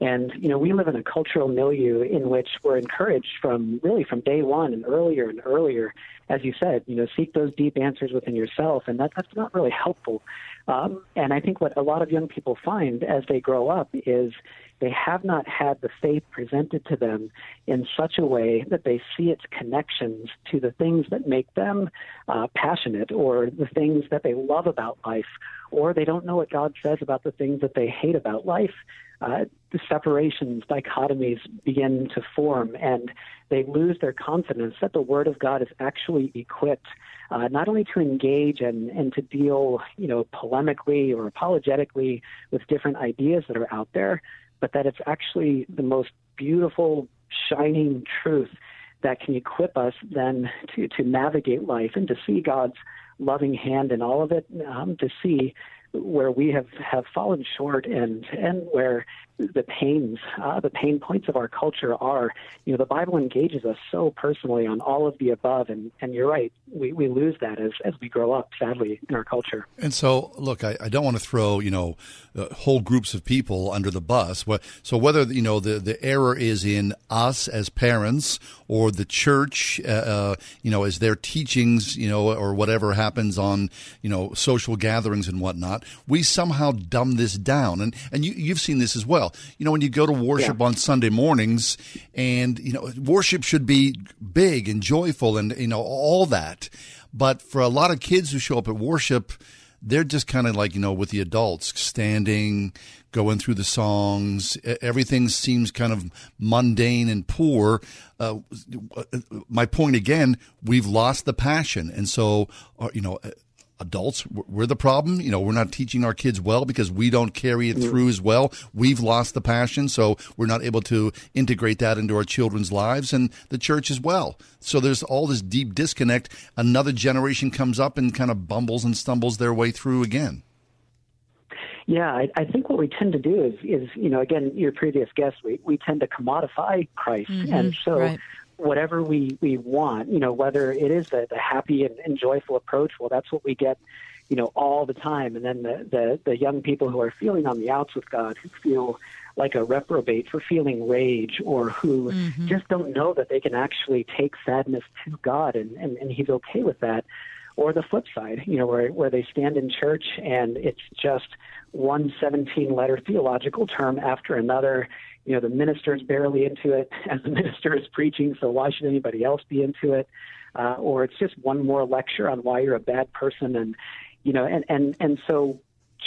And, you know, we live in a cultural milieu in which we're encouraged from really from day one and earlier and earlier, as you said, you know, seek those deep answers within yourself. And that, that's not really helpful. Um, and I think what a lot of young people find as they grow up is they have not had the faith presented to them in such a way that they see its connections to the things that make them uh, passionate or the things that they love about life, or they don't know what God says about the things that they hate about life uh, separations, dichotomies begin to form, and they lose their confidence that the Word of God is actually equipped uh, not only to engage and, and to deal, you know, polemically or apologetically with different ideas that are out there, but that it's actually the most beautiful, shining truth that can equip us then to, to navigate life and to see God's loving hand in all of it, um, to see where we have, have fallen short and and where the pains, uh, the pain points of our culture are. You know, the Bible engages us so personally on all of the above, and, and you're right, we, we lose that as, as we grow up, sadly, in our culture. And so, look, I, I don't want to throw, you know, uh, whole groups of people under the bus. So whether, you know, the, the error is in us as parents or the church, uh, uh, you know, as their teachings, you know, or whatever happens on, you know, social gatherings and whatnot, we somehow dumb this down. And, and you, you've seen this as well well. You know, when you go to worship yeah. on Sunday mornings, and you know, worship should be big and joyful, and you know all that. But for a lot of kids who show up at worship, they're just kind of like you know with the adults standing going through the songs everything seems kind of mundane and poor uh, my point again we've lost the passion and so uh, you know adults we're the problem. You know we're not teaching our kids well because we don't carry it through as well. We've lost the passion so we're not able to integrate that into our children's lives and the church as well. So there's all this deep disconnect. Another generation comes up and kind of bumbles and stumbles their way through again. Yeah, I, I think what we tend to do is, is, you know, again, your previous guest, we, we tend to commodify Christ. Mm-hmm, and so right whatever we, we want, you know, whether it is the, the happy and, and joyful approach, well, that's what we get, you know, all the time. And then the, the, the young people who are feeling on the outs with God, who feel like a reprobate for feeling rage or who Mhm. just don't know that they can actually take sadness to God and, and, and he's okay with that. Or the flip side, you know, where, where they stand in church and it's just one 17 letter theological term after another. You know, the minister's barely into it (laughs) as the minister is preaching, so why should anybody else be into it? Uh, or it's just one more lecture on why you're a bad person and you know and and and so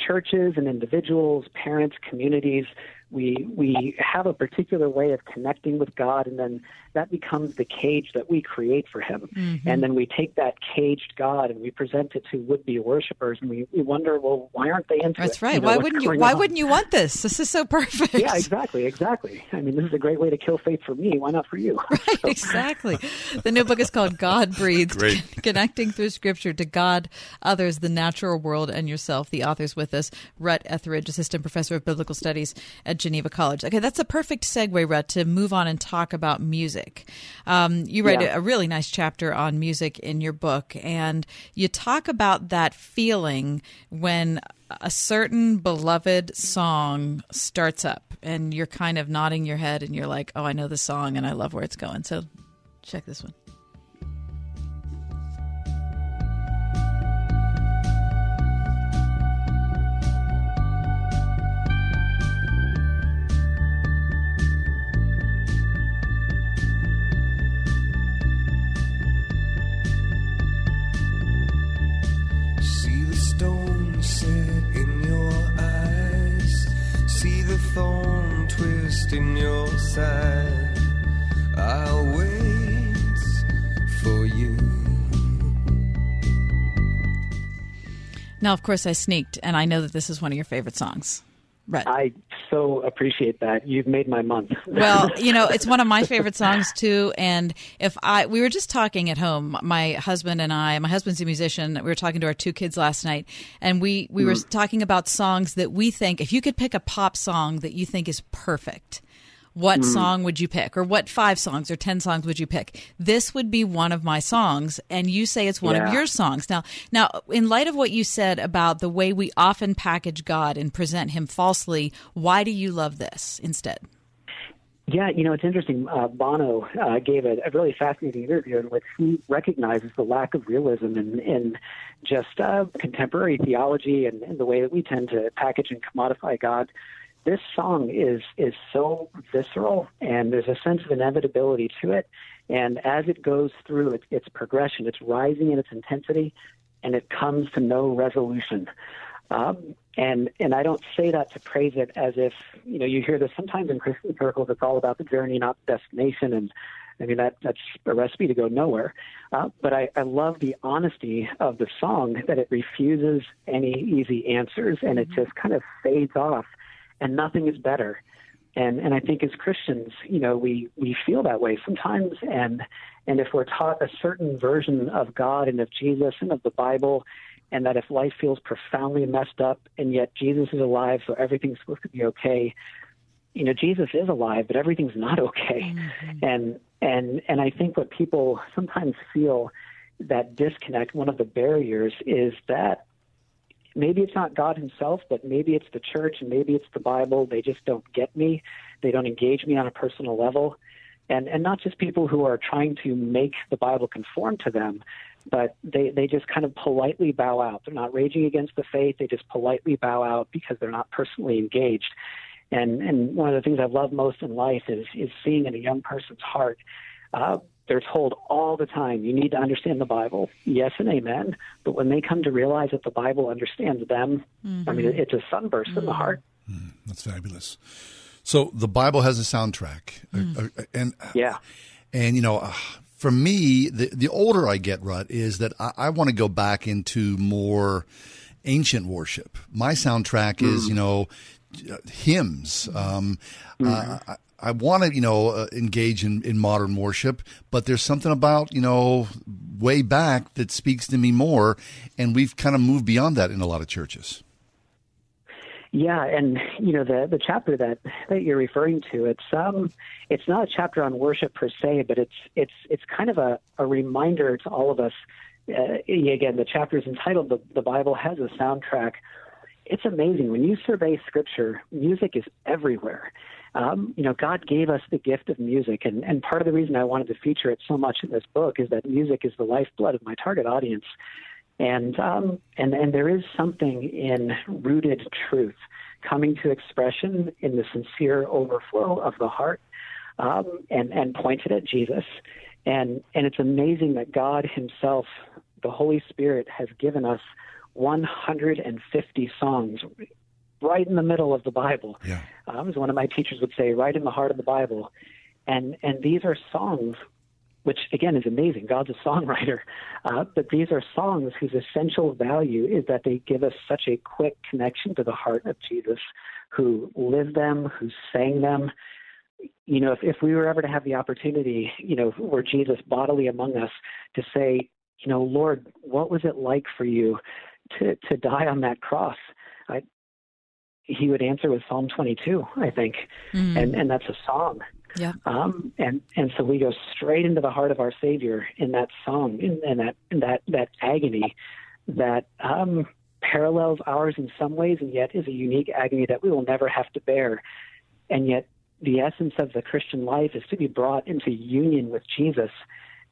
churches and individuals parents communities we we have a particular way of connecting with God and then that becomes the cage that we create for him Mhm. and then we take that caged God and we present it to would be worshipers and we, we wonder well why aren't they into That's it right. know, why wouldn't you? Why on? wouldn't you want this? This is so perfect. yeah exactly exactly I mean this is a great way to kill faith for me why not for you (laughs) Right, exactly. The new book is called God (laughs) Breathed (laughs) Connecting Through Scripture to God, Others, the Natural World, and Yourself. The author's with us, Rut Etheridge, Assistant Professor of Biblical Studies at Geneva College. Okay, that's a perfect segue, Rut, to move on and talk about music. Um, you write Yeah. a, a really nice chapter on music in your book, and you talk about that feeling when a certain beloved song starts up and you're kind of nodding your head and you're like, oh, I know the song and I love where it's going. So check this one. Twist in your. I'll wait for you. Now, of course, I sneaked, and I know that this is one of your favorite songs. I so appreciate that you've made my month (laughs) well, you know, it's one of my favorite songs too. And if I, we were just talking at home, my husband and I, my husband's a musician. We were talking to our two kids last night, and we we were Mm. talking about songs that we think, if you could pick a pop song that you think is perfect, what Mm. song would you pick, or what five songs or ten songs would you pick? This would be one of my songs, and you say it's one of your songs. Now, now, in light of what you said about the way we often package God and present Him falsely, why do you love this instead? Yeah, you know, it's interesting. Uh, Bono uh, gave a, a really fascinating interview in which he recognizes the lack of realism in, in just uh, contemporary theology and, and the way that we tend to package and commodify God. This song is is so visceral, and there's a sense of inevitability to it. And as it goes through its, its progression, it's rising in its intensity, and it comes to no resolution. Um, and and I don't say that to praise it as if you know you hear this sometimes in Christian circles. It's all about the journey, not the destination, and I mean that that's a recipe to go nowhere. Uh, but I, I love the honesty of the song that it refuses any easy answers, and it just kind of fades off, and nothing is better. And and I think as Christians, you know, we we feel that way sometimes, and and if we're taught a certain version of God and of Jesus and of the Bible, and that if life feels profoundly messed up and yet Jesus is alive, so everything's supposed to be okay. You know, Jesus is alive, but everything's not okay. Mm-hmm. And and and I think what people sometimes feel that disconnect, one of the barriers is that maybe it's not God himself, but maybe it's the church and maybe it's the Bible. They just don't get me. They don't engage me on a personal level. And and not just people who are trying to make the Bible conform to them, but they, they just kind of politely bow out. They're not raging against the faith. They just politely bow out because they're not personally engaged. And and one of the things I love most in life is is seeing in a young person's heart. Uh, they're told all the time, you need to understand the Bible. Yes and amen. But when they come to realize that the Bible understands them, I mean, it's a sunburst in the heart. That's fabulous. So the Bible has a soundtrack, Mm. Uh, uh, and yeah, and you know, uh, for me, the the older I get, Rut, is that I, I want to go back into more ancient worship. My soundtrack is, Mm. you know, uh, hymns. Um, uh, I, want to, you know, uh, engage in, in modern worship, but there's something about, you know, way back that speaks to me more, and we've kind of moved beyond that in a lot of churches. Yeah, and you know the the chapter that that you're referring to, it's um it's not a chapter on worship per se, but it's it's it's kind of a, a reminder to all of us. Uh, again, the chapter is entitled "The the Bible has a soundtrack," it's amazing when you survey Scripture. Music is everywhere. Um, you know, God gave us the gift of music, and and part of the reason I wanted to feature it so much in this book is that music is the lifeblood of my target audience, and um, and and there is something in rooted truth coming to expression in the sincere overflow of the heart, um, and and pointed at Jesus, and and it's amazing that God Himself, the Holy Spirit, has given us 150 songs right in the middle of the Bible. Yeah. Um, as one of my teachers would say, right in the heart of the Bible. And and these are songs, which again is amazing. God's a songwriter, uh, but these are songs whose essential value is that they give us such a quick connection to the heart of Jesus, who lived them, who sang them. You know, if, if we were ever to have the opportunity, you know, were Jesus bodily among us, to say, you know, Lord, what was it like for you to to die on that cross? I, he would answer with Psalm 22, I think, Mm. and and that's a song. Yeah. Um, and and so we go straight into the heart of our Savior in that song, in, in that in that that agony that um, parallels ours in some ways, and yet is a unique agony that we will never have to bear. And yet, the essence of the Christian life is to be brought into union with Jesus.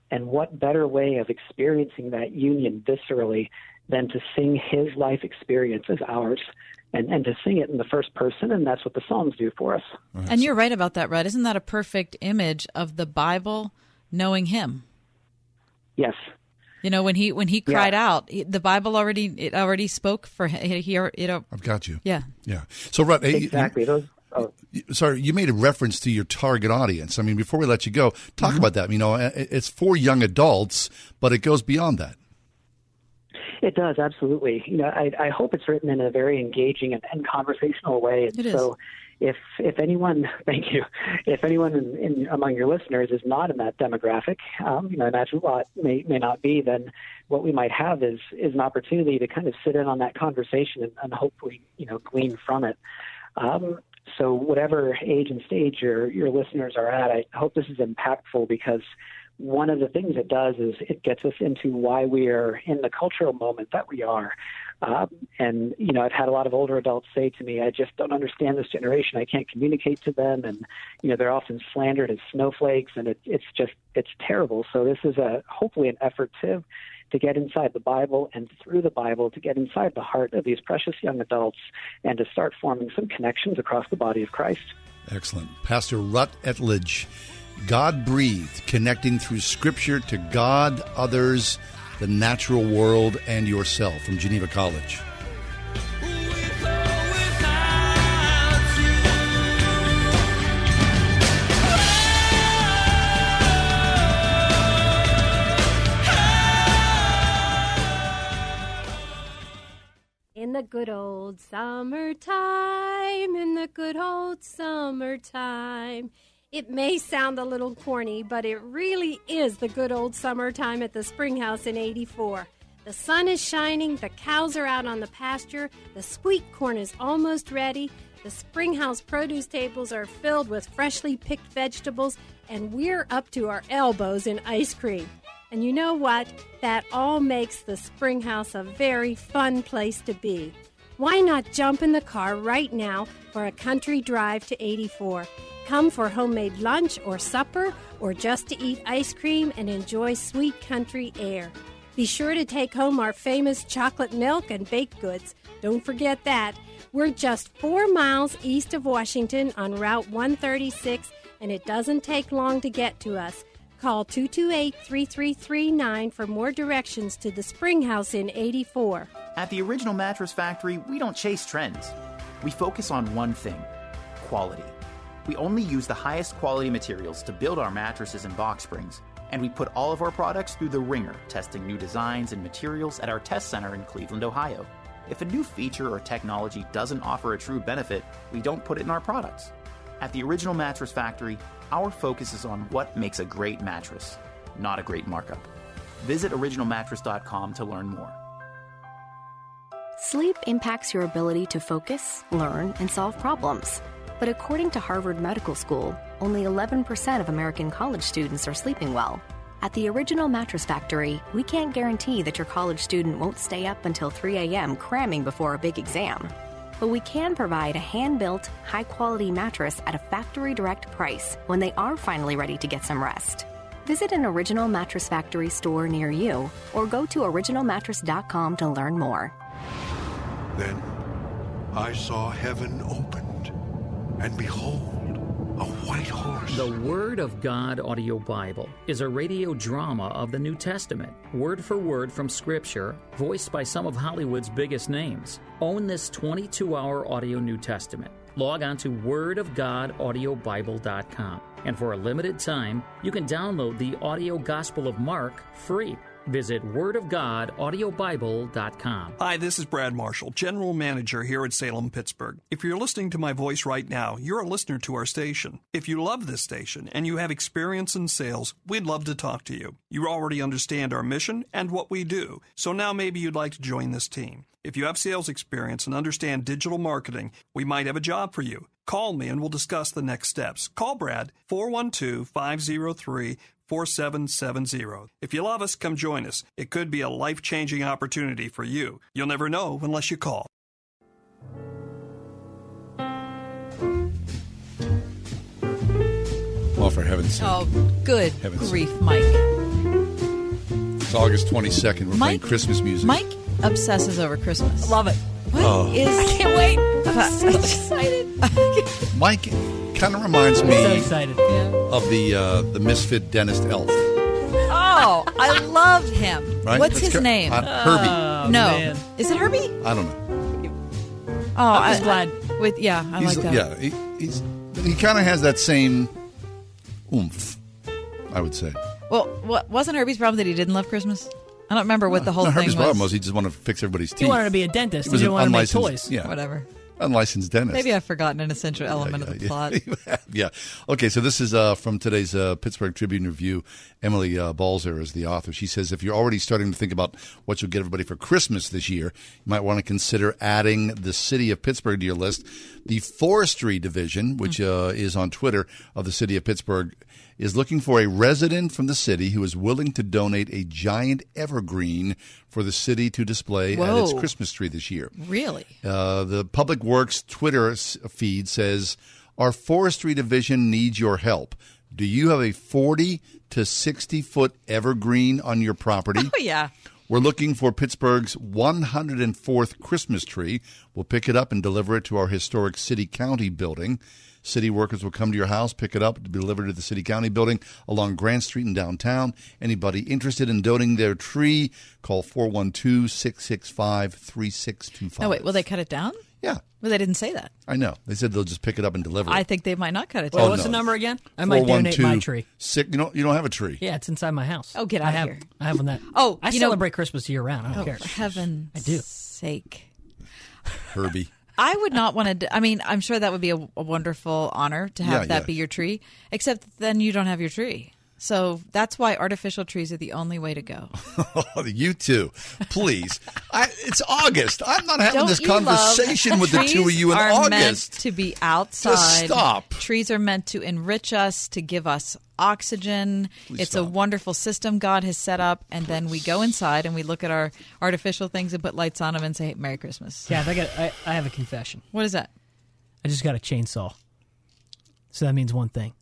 And what better way of experiencing that union viscerally than to sing His life experience as ours? And, and to sing it in the first person, and that's what the Psalms do for us. And you're right about that, Rut. Isn't that a perfect image of the Bible knowing Him? Yes. You know, when he when he cried out, he- the Bible already it already spoke for him. He, he you know, I've got you. Yeah. Yeah. So, Rut, hey, you- Exactly. Those, oh, sorry, you made a reference to your target audience. I mean, before we let you go, talk Mm-hmm. about that. You know, it's for young adults, but it goes beyond that. It does absolutely. You know, I, I hope it's written in a very engaging and, and conversational way. And It is. so, if if anyone, (laughs) thank you, if anyone in, in, among your listeners is not in that demographic, um, you know, imagine what may may not be, then what we might have is is an opportunity to kind of sit in on that conversation and, and hopefully, you know, glean from it. Um, so, whatever age and stage your your listeners are at, I hope this is impactful because one of the things it does is it gets us into why we are in the cultural moment that we are. Um, and you know, I've had a lot of older adults say to me, "I just don't understand this generation. I can't communicate to them." And you know, they're often slandered as snowflakes, and it, it's just it's terrible. So this is a hopefully an effort to to get inside the Bible and through the Bible to get inside the heart of these precious young adults and to start forming some connections across the body of Christ. Excellent. Pastor Rut Etheridge, God breathed, connecting through Scripture to God, others, the natural world, and yourself from Geneva College. In the good old summertime, in the good old summertime. It may sound a little corny, but it really is the good old summertime at the Springhouse in 84. The sun is shining, the cows are out on the pasture, the sweet corn is almost ready, the Springhouse produce tables are filled with freshly picked vegetables, and we're up to our elbows in ice cream. And you know what? That all makes the Springhouse a very fun place to be. Why not jump in the car right now for a country drive to 84? Come for homemade lunch or supper, or just to eat ice cream and enjoy sweet country air. Be sure to take home our famous chocolate milk and baked goods. Don't forget that. We're just four miles east of Washington on Route 136, and it doesn't take long to get to us. Call 228 3339 for more directions to the Spring House in 84. At the Original Mattress Factory, we don't chase trends. We focus on one thing quality. We only use the highest quality materials to build our mattresses and box springs, and we put all of our products through the ringer, testing new designs and materials at our test center in Cleveland, Ohio. If a new feature or technology doesn't offer a true benefit, we don't put it in our products. At the Original Mattress Factory, our focus is on what makes a great mattress, not a great markup. Visit originalmattress.com to learn more. Sleep impacts your ability to focus, learn, and solve problems. But according to Harvard Medical School, only 11% of American college students are sleeping well. At the Original Mattress Factory, we can't guarantee that your college student won't stay up until 3 a.m. cramming before a big exam. but we can provide a hand built, high quality mattress at a factory direct price when they are finally ready to get some rest. Visit an Original Mattress Factory store near you or go to originalmattress.com to learn more. Then I saw heaven opened, and behold, a white horse. The Word of God Audio Bible is a radio drama of the New Testament, word for word from Scripture, voiced by some of Hollywood's biggest names. Own this 22 hour audio New Testament. Log on to wordofgodaudiobible.com. And for a limited time, you can download the audio Gospel of Mark free. Visit wordofgodaudiobible.com. Hi, this is Brad Marshall, General Manager here at Salem, Pittsburgh. If you're listening to my voice right now, you're a listener to our station. If you love this station and you have experience in sales, we'd love to talk to you. You already understand our mission and what we do, so now maybe you'd like to join this team. If you have sales experience and understand digital marketing, we might have a job for you. Call me and we'll discuss the next steps. Call Brad 412 503 4770. If you love us, come join us. It could be a life changing opportunity for you. You'll never know unless you call. Oh, for heaven's sake. Oh, good Heavens. grief, Mike. It's August 22nd. We're playing Christmas music. Mike obsesses over Christmas. Love it. What Oh. is- I can't wait. (laughs) I'm so (laughs) excited. Mike kind of reminds me So excited. of the uh, the misfit dentist elf. Oh, I love him. Right? What's That's his cor- name? uh, Herbie. Oh, no, man. is it Herbie? I don't know. Oh, I'm just glad. with yeah, I He's- like that. Yeah, he, he's he kind of has that same oomph. I would say. Well, what wasn't Herbie's problem that he didn't love Christmas? I don't remember what the whole no, thing Herbie's was. problem was he just wanted to fix everybody's teeth. He wanted to be a dentist. He He, was didn't an want to make unlicensed- toys. Yeah, Whatever. Unlicensed dentist. Maybe I've forgotten an essential element of the yeah, plot. (laughs) yeah. Okay, so this is uh, from today's uh, Pittsburgh Tribune Review. Emily uh, Balser is the author. She says if you're already starting to think about what you'll get everybody for Christmas this year, you might want to consider adding the city of Pittsburgh to your list. The forestry division, which uh, is on Twitter of the city of Pittsburgh, is looking for a resident from the city who is willing to donate a giant evergreen for the city to display at its Christmas tree this year. Really? Uh, the Public Works Twitter feed says, Our forestry division needs your help. Do you have a 40 to 60 foot evergreen on your property? (laughs) Oh yeah. We're looking for Pittsburgh's 104th Christmas tree. We'll pick it up and deliver it to our historic city county building. City workers will come to your house, pick it up, to be delivered to the city county building along Grant Street in downtown. Anybody interested in donating their tree, call 412 665 3625. No, wait. Will they cut it down? Yeah. Well, they didn't say that. I know. They said they'll just pick it up and deliver it. I think they might not cut it Well, down. what's oh, no. the number again? I might donate my tree. Six, you, don't, you don't have a tree. Yeah, it's inside my house. Oh, get I out have, here. I have one that. Oh, I you know- celebrate Christmas year round. I don't Oh, care. for heaven's I do. sake. Herbie. I would not want to. I mean, I'm sure that would be a, a wonderful honor to have Yeah, that yeah. be your tree. Except then you don't have your tree. So that's why artificial trees are the only way to go. (laughs) you too. Please. I, it's August. I'm not having Don't this conversation with the two of you in are August. meant to be outside. stop. Trees are meant to enrich us, to give us oxygen. Please it's a wonderful system God has set up, and then we go inside and we look at our artificial things and put lights on them and say "Merry Christmas." Yeah, I, got, I, I have a confession. What is that? I just got a chainsaw. So that means one thing.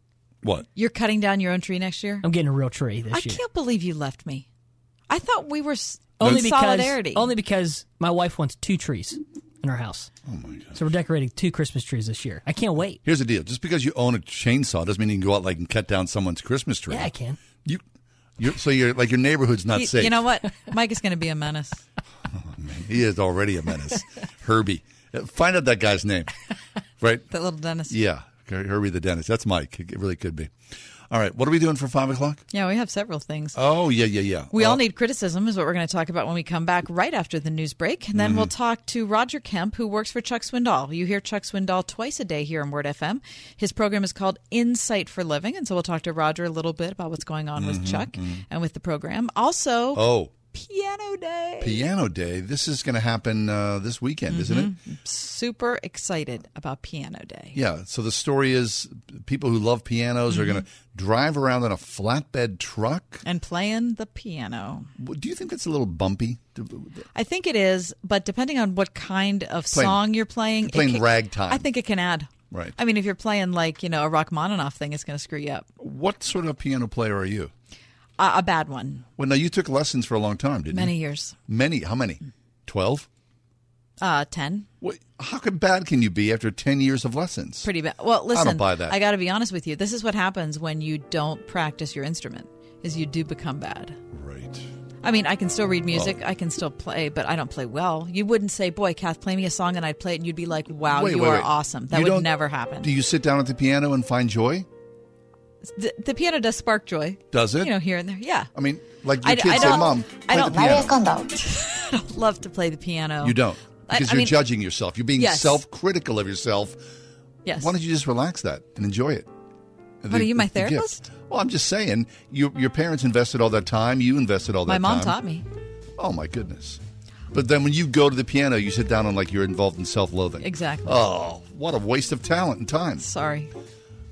What? You're cutting down your own tree next year. I'm getting a real tree this I year. I can't believe you left me. I thought we were s- only because solidarity. only because my wife wants two trees in her house. Oh my god! So we're decorating two Christmas trees this year. I can't wait. Here's the deal. Just because you own a chainsaw doesn't mean you can go out like and cut down someone's Christmas tree. Yeah, I can. You, you're, so you're like your neighborhood's not you, safe. you know what? (laughs) Mike is going to be a menace. (laughs) Oh, he is already a menace. Herbie. Find out that guy's name. (laughs) Right? That little dentist. Yeah. Herbie the dentist. That's Mike. It really could be. All right. What are we doing for five o'clock? Yeah, we have several things. Oh, yeah, yeah, yeah. We Uh, all need criticism, is what we're going to talk about when we come back right after the news break. And then Mm-hmm. we'll talk to Roger Kemp, who works for Chuck Swindoll. You hear Chuck Swindoll twice a day here on Word FM. His program is called Insight for Living. And so we'll talk to Roger a little bit about what's going on with Mhm, Chuck mhm. and with the program. Also, Oh, Piano Day. Piano Day. This is going to happen uh, this weekend, isn't it? Mhm. Super excited about Piano Day. Yeah. So the story is people who love pianos are going to drive around in a flatbed truck. And playing the piano. Do you think that's a little bumpy? I think it is, but depending on what kind of Playing- song you're playing, it playing can- ragtime. I think it can add. Right. I mean, if you're playing like you know a Rachmaninoff thing, it's going to screw you up. What sort of piano player are you? A, a bad one. Well, now you took lessons for a long time, didn't Many you? Many years. Many. How many? Twelve. Uh, ten. What, how bad can you be after ten years of lessons? Pretty bad. Well, listen. I don't buy that. I got to be honest with you. This is what happens when you don't practice your instrument. Is you do become bad. Right. I mean, I can still read music. I can still play, but I don't play well. You wouldn't say, "Boy, Kath, play me a song," and I'd play it, and you'd be like, "Wow, Wait, you wait, are wait. awesome." That You would never happen. Do you sit down at the piano and find joy? The, the piano does spark joy. Does it? You know, here and there. Yeah. I mean, like your I- kids I say, don't- "Mom, I play don't- the piano." (laughs) I don't love to play the piano. You don't I- because I you're mean- judging yourself. You're being Yes. self-critical of yourself. Yes. Why don't you just relax that and enjoy it? What, are you my the gift. therapist? Well, I'm just saying. You, your parents invested all that time. You invested all that time. My mom time. taught me. Oh my goodness! But then when you go to the piano, you sit down and like you're involved in self-loathing. Exactly. Oh, what a waste of talent and time. Sorry.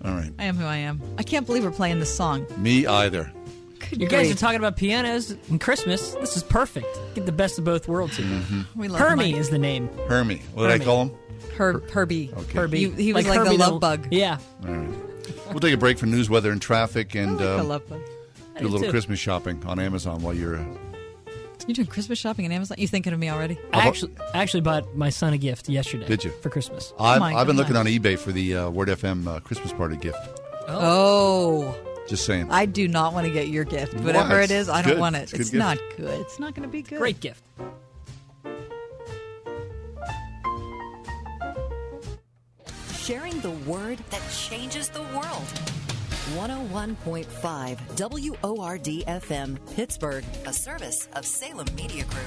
All right. I am who I am. I can't believe we're playing this song. Me either. You guys are talking about pianos and Christmas. This is perfect. Get the best of both worlds here. Mm-hmm. We love Hermie Mike. is the name. Hermie. What did I call him? Herb, Herbie. Okay. Herbie. He, he was like, Herbie the love the- bug. Yeah. All right. We'll take a break for news, weather, and traffic, and I like the um, love bug. Do a little too. Christmas shopping on Amazon while you're. Uh, You doing Christmas shopping on Amazon? You thinking of me already? I actually, I actually bought my son a gift yesterday. Did you? For Christmas. I've, my I've been looking on eBay for the uh, Word FM uh, Christmas party gift. Oh. Just saying. I do not want to get your gift. Whatever Why? it is, I don't good. want It's it. a good It's gift. not good. It's not going to be good. Great gift. Sharing the word that changes the world. 101.5 WORD FM, Pittsburgh, a service of Salem Media Group.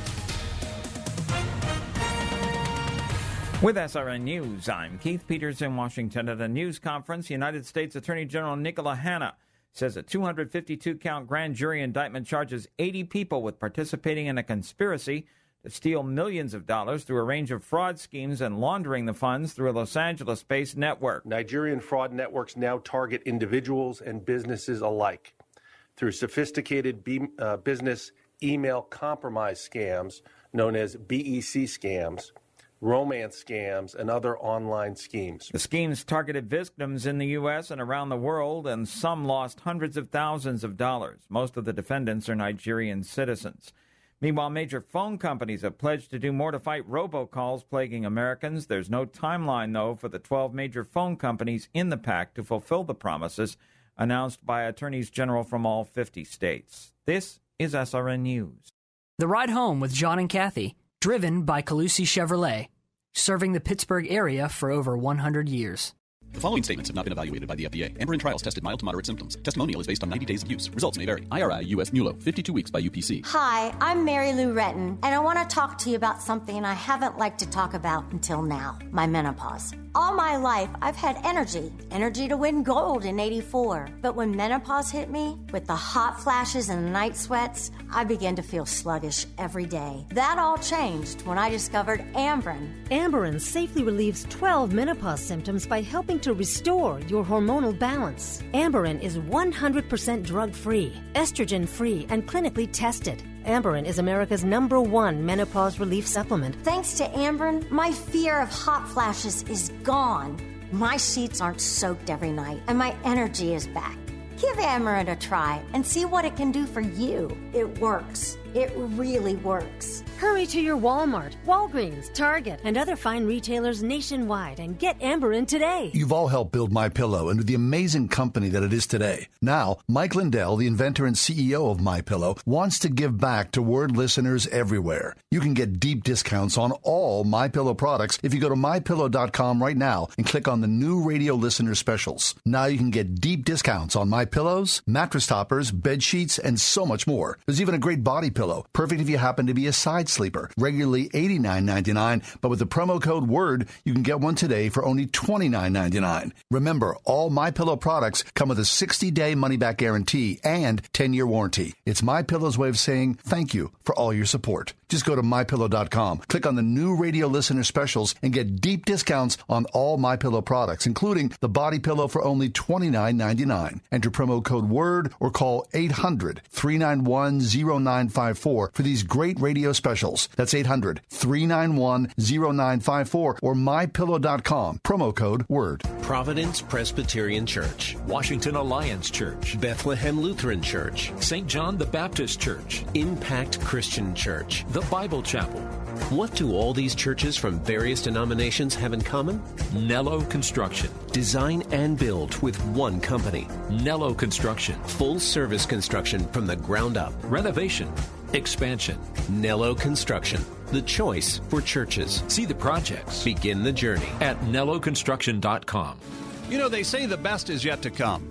With SRN News, I'm Keith Peters in Washington. At a news conference, United States Attorney General Nicola Hanna says a 252 count grand jury indictment charges 80 people with participating in a conspiracy to steal millions of dollars through a range of fraud schemes and laundering the funds through a Los Angeles based network. Nigerian fraud networks now target individuals and businesses alike through sophisticated be- uh, business email compromise scams known as BEC scams, romance scams, and other online schemes. The schemes targeted victims in the U.S. and around the world, and some lost hundreds of thousands of dollars. Most of the defendants are Nigerian citizens. Meanwhile, major phone companies have pledged to do more to fight robocalls plaguing Americans. There's no timeline, though, for the 12 major phone companies in the pact to fulfill the promises announced by attorneys general from all 50 states. This is SRN News. The Ride Home with John and Kathy, driven by Colussy Chevrolet, serving the Pittsburgh area for over 100 years. The following statements have not been evaluated by the FDA. Amberen trials tested mild to moderate symptoms. Testimonial is based on 90 days of use. Results may vary. IRI US MULO, 52 weeks by UPC. Hi, I'm Mary Lou Retton, and I want to talk to you about something I haven't liked to talk about until now my menopause. All my life, I've had energy, energy to win gold in 84. But when menopause hit me, with the hot flashes and night sweats, I began to feel sluggish every day. That all changed when I discovered Amberen. Amberen safely relieves 12 menopause symptoms by helping to restore your hormonal balance. Amberen is 100% drug free, estrogen free, and clinically tested. Amberen is America's number one menopause relief supplement. Thanks to Amberen, my fear of hot flashes is gone. My sheets aren't soaked every night, and my energy is back. Give Amberen a try and see what it can do for you. It works. It really works. Hurry to your Walmart, Walgreens, Target, and other fine retailers nationwide and get Amberen today. You've all helped build My Pillow into the amazing company that it is today. Now, Mike Lindell, the inventor and CEO of My Pillow, wants to give back to word listeners everywhere. You can get deep discounts on all My Pillow products if you go to mypillow.com right now and click on the new radio listener specials. Now you can get deep discounts on My Pillows, mattress toppers, bed sheets, and so much more. There's even a great body pillow. Perfect if you happen to be a side sleeper. Regularly $89.99, but with the promo code WORD, you can get one today for only $29.99. Remember, all My Pillow products come with a 60-day money-back guarantee and 10-year warranty. It's My Pillow's way of saying thank you for all your support. Just go to mypillow.com, click on the new radio listener specials, and get deep discounts on all My Pillow products, including the body pillow for only $29.99. Enter promo code WORD or call 800 391 0954 for these great radio specials. That's 800 391 0954 or mypillow.com. Promo code WORD. Providence Presbyterian Church, Washington Alliance Church, Bethlehem Lutheran Church, St. John the Baptist Church, Impact Christian Church. the Bible Chapel, What do all these churches from various denominations have in common? Nello Construction, Design and build with one company. Nello Construction, Full service construction from the ground up. renovation, expansion. Nello Construction, the choice for churches. See the projects Begin the journey. at nelloconstruction.com. You know, they say the best is yet to come.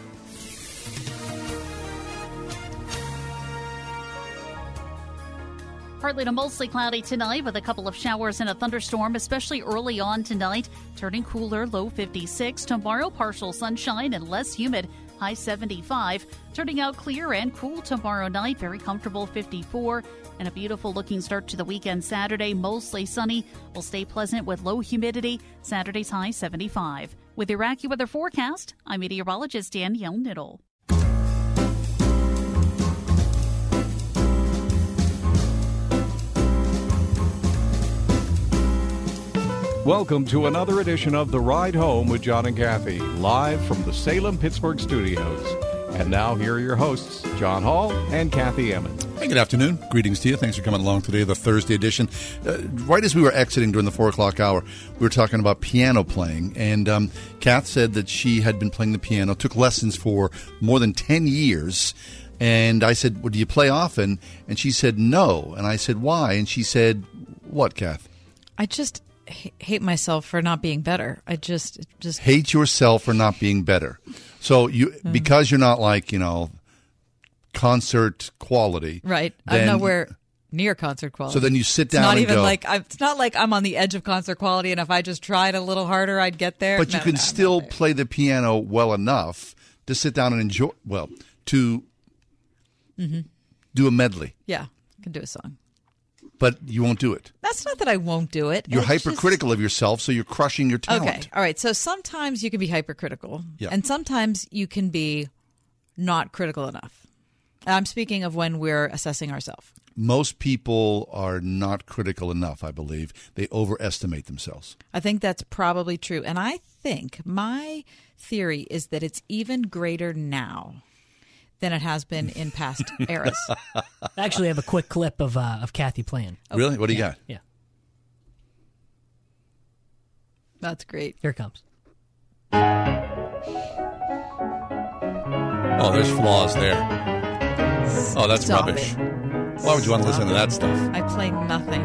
Partly to mostly cloudy tonight with a couple of showers and a thunderstorm, especially early on tonight. Turning cooler, low 56. Tomorrow, partial sunshine and less humid, high 75. Turning out clear and cool tomorrow night, very comfortable 54. And a beautiful looking start to the weekend Saturday, mostly sunny. Will stay pleasant with low humidity. Saturday's high 75. With your AccuWeather forecast, I'm meteorologist Danielle Niddle. Welcome to another edition of The Ride Home with John and Kathy, live from the Salem Pittsburgh studios. And now, here are your hosts, John Hall and Kathy Emmons. Hey, good afternoon. Greetings to you. Thanks for coming along today, the Thursday edition. Uh, right as we were exiting during the four o'clock hour, we were talking about piano playing, and um, Kath said that she had been playing the piano, took lessons for more than ten years. And I said, "Well, do you play often?" And she said, "No." And I said, "Why?" And she said, "What, Kath?" I just h- hate myself for not being better. I just just Hate yourself for not being better. So you Hmm. because you're not like you know concert quality, right. I'm nowhere near concert quality. So then you sit It's down not and even go- like I'm, it's not like I'm on the edge of concert quality, and if I just tried a little harder, I'd get there. But you can no, still play the piano well enough to sit down and enjoy. Well, to Mhm. do a medley, Yeah, I can do a song. But you won't do it. That's not that I won't do it. You're It's just- hypercritical of yourself, so you're crushing your talent. Okay, all right. So sometimes you can be hypercritical, Yeah. and sometimes you can be not critical enough. I'm speaking of when we're assessing ourselves. Most people are not critical enough. I believe they overestimate themselves. I think that's probably true. And I think my theory is that it's even greater now than it has been in past (laughs) eras. I actually have a quick clip of uh, of Kathy playing. Really? What do you Yeah, got? Yeah, That's great. here it comes. Oh, there's flaws there. Oh, that's Stop rubbish. it. Why would you want to listen to that stuff? I play nothing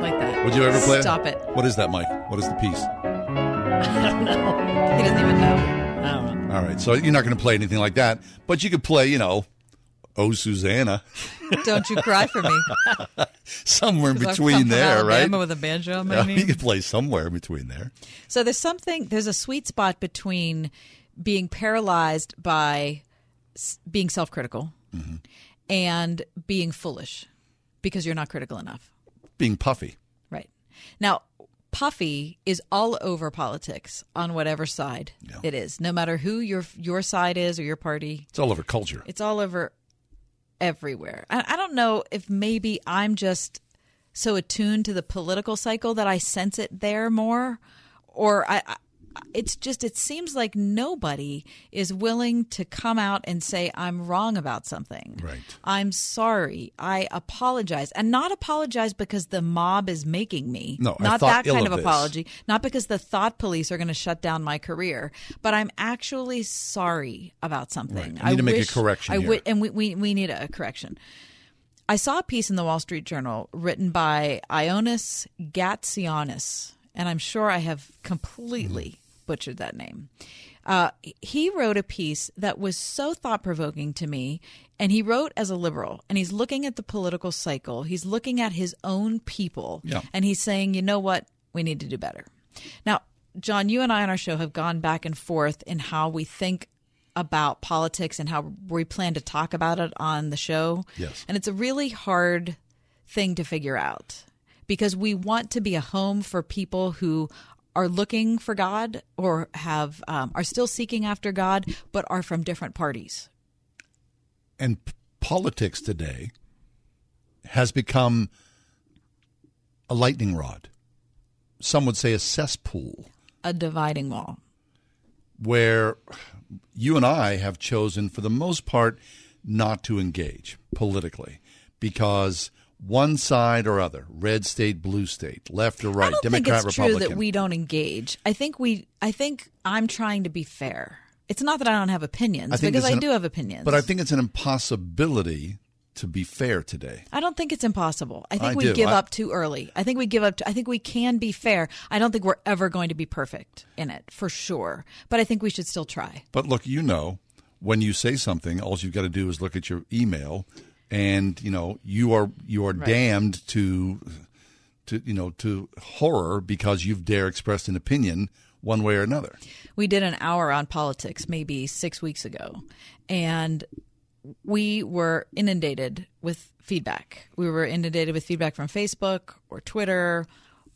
like that. Would you ever play? it? Stop it. What is that, Mike? What is the piece? (laughs) I don't know. He doesn't even know. I don't know. All right, so you're not going to play anything like that, but you could play, you know, "Oh Susanna," Don't you cry for me. (laughs) somewhere in between there, Alabama right? with a banjo on my Yeah, knee. you could play somewhere in between there. So there's something, there's a sweet spot between being paralyzed by being self critical Mm-hmm. and being foolish because you're not critical enough. Being puffy. Right. Now, puffy is all over politics on whatever side it is, no matter who your your side is or your party. It's all over culture. It's all over everywhere. I, I don't know if maybe I'm just so attuned to the political cycle that I sense it there more, or I. I it's just it seems like nobody is willing to come out and say I'm wrong about something. Right. I'm sorry. I apologize, and not apologize because the mob is making me. No, not that kind of of apology. Not because the thought police are going to shut down my career, but I'm actually sorry about something. Right. I need to make a correction I here. and we, we we need a correction. I saw a piece in the Wall Street Journal written by Ioannis Gatsionis, and I'm sure I have completely butchered that name. Uh, he wrote a piece that was so thought provoking to me, and he wrote as a liberal, and he's looking at the political cycle. He's looking at his own people, Yeah. and he's saying, you know what? We need to do better. Now, John, you and I on our show have gone back and forth in how we think about politics and how we plan to talk about it on the show. Yes. And it's a really hard thing to figure out because we want to be a home for people who are looking for God or have um, are still seeking after God, but are from different parties. And p- politics today has become a lightning rod. Some would say a cesspool A dividing wall. where you and I have chosen, for the most part, not to engage politically because one side or other, red state, blue state, left or right, I don't Democrat, think it's Republican. true that we don't engage. I think we. I think I'm trying to be fair. It's not that I don't have opinions because I an- do have opinions. But I think it's an impossibility to be fair today. I don't think it's impossible. I think I we do. give I- up too early. I think we give up. To, I think we can be fair. I don't think we're ever going to be perfect in it for sure. But I think we should still try. But look, you know, when you say something, all you've got to do is look at your email, and you know you are you are Right. damned to to you know to horror because you've dare expressed an opinion one way or another. We did an hour on politics maybe six weeks ago, and we were inundated with feedback. We were inundated with feedback from Facebook or Twitter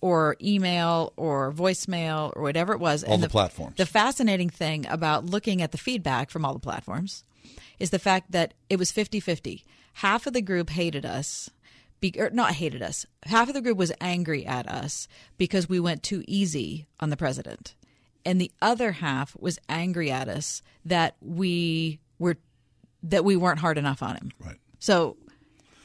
or email or voicemail or whatever it was. All And the platforms. The fascinating thing about looking at the feedback from all the platforms is the fact that it was 50 50. Half of the group hated us. Be, or not hated us. Half of the group was angry at us because we went too easy on the president. And the other half was angry at us that we were that we weren't hard enough on him. Right. So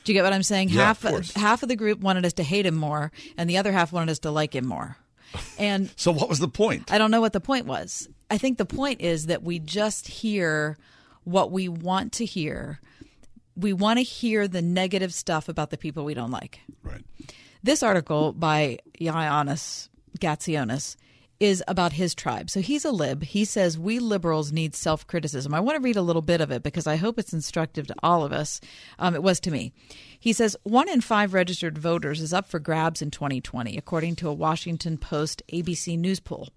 do you get what I'm saying? Yeah, half of half of the group wanted us to hate him more and the other half wanted us to like him more. And (laughs) So what was the point? I don't know what the point was. I think the point is that we just hear what we want to hear. We want to hear the negative stuff about the people we don't like. Right. This article by Ioannis Gatsionis is about his tribe. So he's a lib. He says we liberals need self criticism. I want to read a little bit of it because I hope it's instructive to all of us. Um, it was to me. He says one in five registered voters is up for grabs in 2020, according to a Washington Post ABC News poll.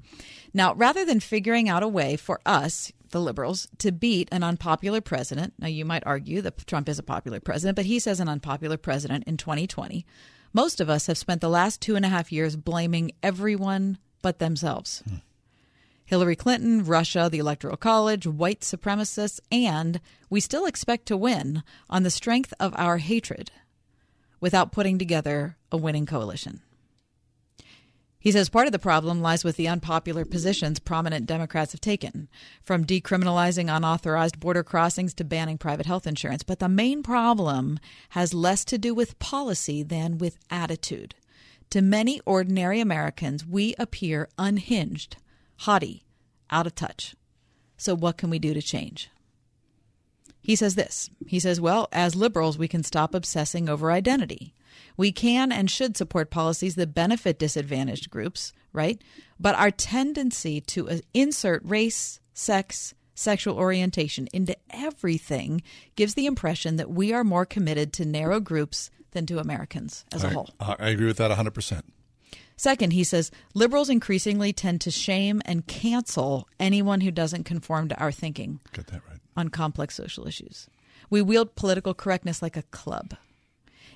Now, rather than figuring out a way for us, the liberals, to beat an unpopular president, now you might argue that Trump is a popular president, but he says an unpopular president in 2020. Most of us have spent the last two and a half years blaming everyone but themselves. Hmm. Hillary Clinton, Russia, the Electoral College, white supremacists, and we still expect to win on the strength of our hatred without putting together a winning coalition. He says part of the problem lies with the unpopular positions prominent Democrats have taken, from decriminalizing unauthorized border crossings to banning private health insurance. But the main problem has less to do with policy than with attitude. To many ordinary Americans, we appear unhinged, haughty, out of touch. So, what can we do to change? He says this. He says, well, as liberals, we can stop obsessing over identity. We can and should support policies that benefit disadvantaged groups, right? But our tendency to uh, insert race, sex, sexual orientation into everything gives the impression that we are more committed to narrow groups than to Americans as a I, whole. I agree with that 100%. Second, he says liberals increasingly tend to shame and cancel anyone who doesn't conform to our thinking Got that right. on complex social issues. We wield political correctness like a club.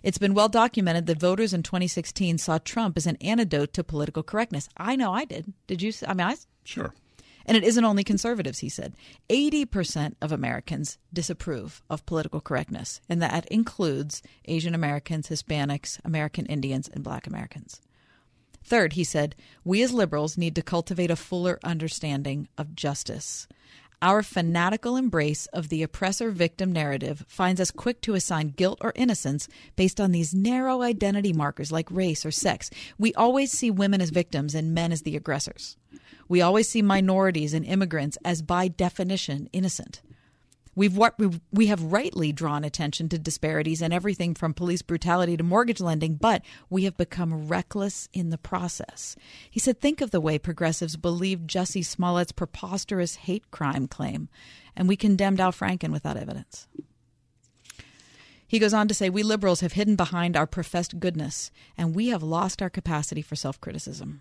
It's been well documented that voters in 2016 saw Trump as an antidote to political correctness. I know I did. Did you? I mean, I Sure. and it isn't only conservatives, he said. 80% of Americans disapprove of political correctness, and that includes Asian Americans, Hispanics, American Indians, and Black Americans. Third, he said, we as liberals need to cultivate a fuller understanding of justice. Our fanatical embrace of the oppressor victim narrative finds us quick to assign guilt or innocence based on these narrow identity markers like race or sex. We always see women as victims and men as the aggressors. We always see minorities and immigrants as, by definition, innocent. We've what we have rightly drawn attention to disparities in everything from police brutality to mortgage lending, but we have become reckless in the process. He said, "Think of the way progressives believed Jussie Smollett's preposterous hate crime claim, and we condemned Al Franken without evidence." He goes on to say, We liberals have hidden behind our professed goodness, and we have lost our capacity for self criticism.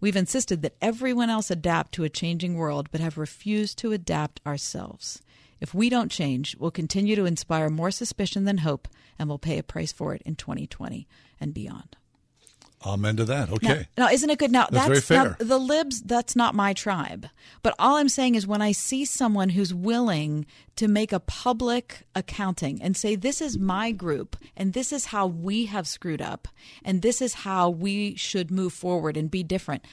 We've insisted that everyone else adapt to a changing world, but have refused to adapt ourselves. If we don't change, we'll continue to inspire more suspicion than hope, and we'll pay a price for it in 2020 and beyond. Amen to that. Okay. Now, now isn't it good? Now, that's, that's very fair. Now, the libs, that's not my tribe. But all I'm saying is when I see someone who's willing to make a public accounting and say, this is my group, and this is how we have screwed up, and this is how we should move forward and be different.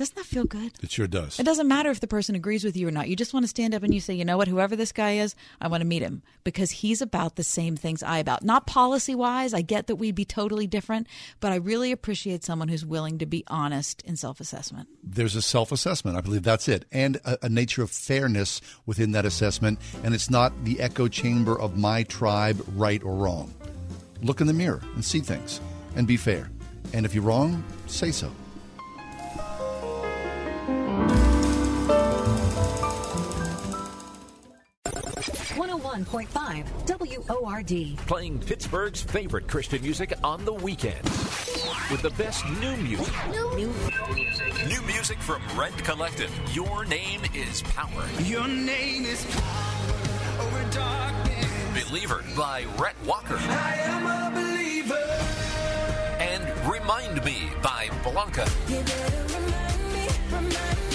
Doesn't that feel good? It sure does. It doesn't matter if the person agrees with you or not. You just want to stand up and you say, you know what, whoever this guy is, I want to meet him because he's about the same things I about. Not policy wise. I get that we'd be totally different, but I really appreciate someone who's willing to be honest in self assessment. There's a self assessment. I believe that's it. And a, a nature of fairness within that assessment. And it's not the echo chamber of my tribe, right or wrong. Look in the mirror and see things and be fair. And if you're wrong, say so. 101.5 WORD. Playing Pittsburgh's favorite Christian music on the weekend. With the best new music. New, new, music. New music from Rend Collective. Your name is power. Your name is power over darkness. Believer by Rhett Walker. I am a believer. And Remind Me by Blanca. Remind me, remind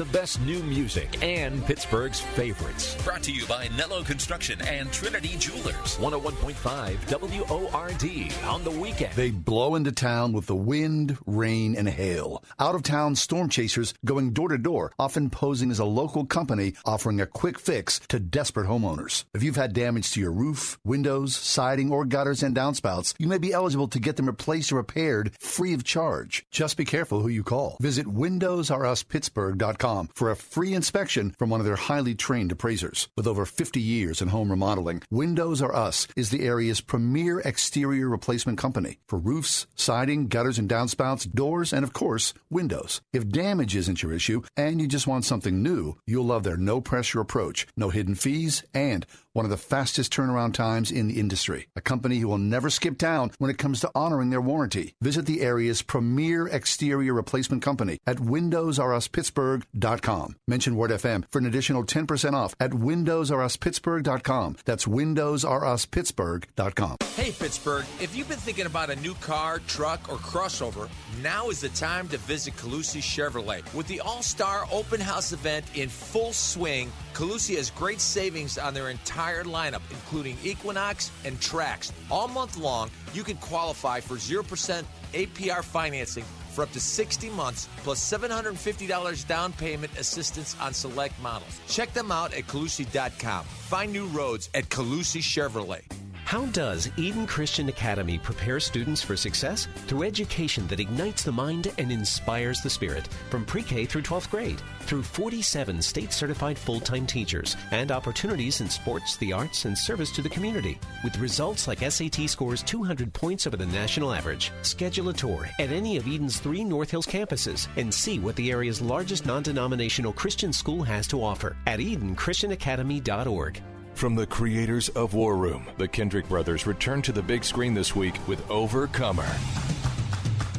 the best new music and Pittsburgh's favorites. Brought to you by Nello Construction and Trinity Jewelers. 101.5 WORD on the weekend. They blow into town with the wind, rain, and hail. Out of town storm chasers going door to door, often posing as a local company offering a quick fix to desperate homeowners. If you've had damage to your roof, windows, siding, or gutters and downspouts, you may be eligible to get them replaced or repaired free of charge. Just be careful who you call. Visit WindowsRUsPittsburgh.com for a free inspection from one of their highly trained appraisers. With over 50 years in home remodeling, Windows R Us is the area's premier exterior replacement company for roofs, siding, gutters and downspouts, doors, and of course, windows. If damage isn't your issue and you just want something new, you'll love their no pressure approach, no hidden fees, and one of the fastest turnaround times in the industry. A company who will never skip town when it comes to honoring their warranty. Visit the area's premier exterior replacement company at WindowsRUsPittsburgh.com. Mention Word FM for an additional 10% off at WindowsRUsPittsburgh.com. That's WindowsRUsPittsburgh.com. Hey, Pittsburgh, if you've been thinking about a new car, truck, or crossover, now is the time to visit Colussy Chevrolet. With the All Star Open House event in full swing, Colussy has great savings on their entire lineup, including Equinox and Trax. All month long, you can qualify for 0% APR financing for up to 60 months plus $750 down payment assistance on select models. Check them out at Colussy.com. Find new roads at Colussy Chevrolet. How does Eden Christian Academy prepare students for success? Through education that ignites the mind and inspires the spirit, from pre K through 12th grade, through 47 state certified full time teachers, and opportunities in sports, the arts, and service to the community. With results like SAT scores 200 points over the national average. Schedule a tour at any of Eden's three North Hills campuses and see what the area's largest non denominational Christian school has to offer at EdenChristianAcademy.org. From the creators of War Room, the Kendrick brothers return to the big screen this week with Overcomer.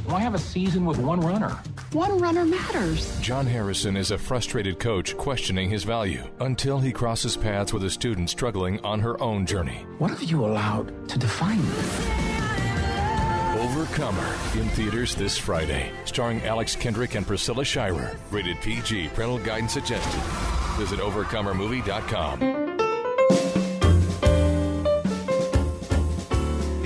I have a season with one runner? One runner matters. John Harrison is a frustrated coach questioning his value until he crosses paths with a student struggling on her own journey. What have you allowed to define you? Overcomer in theaters this Friday, starring Alex Kendrick and Priscilla Shirer. Rated PG, parental guidance suggested. Visit overcomermovie.com.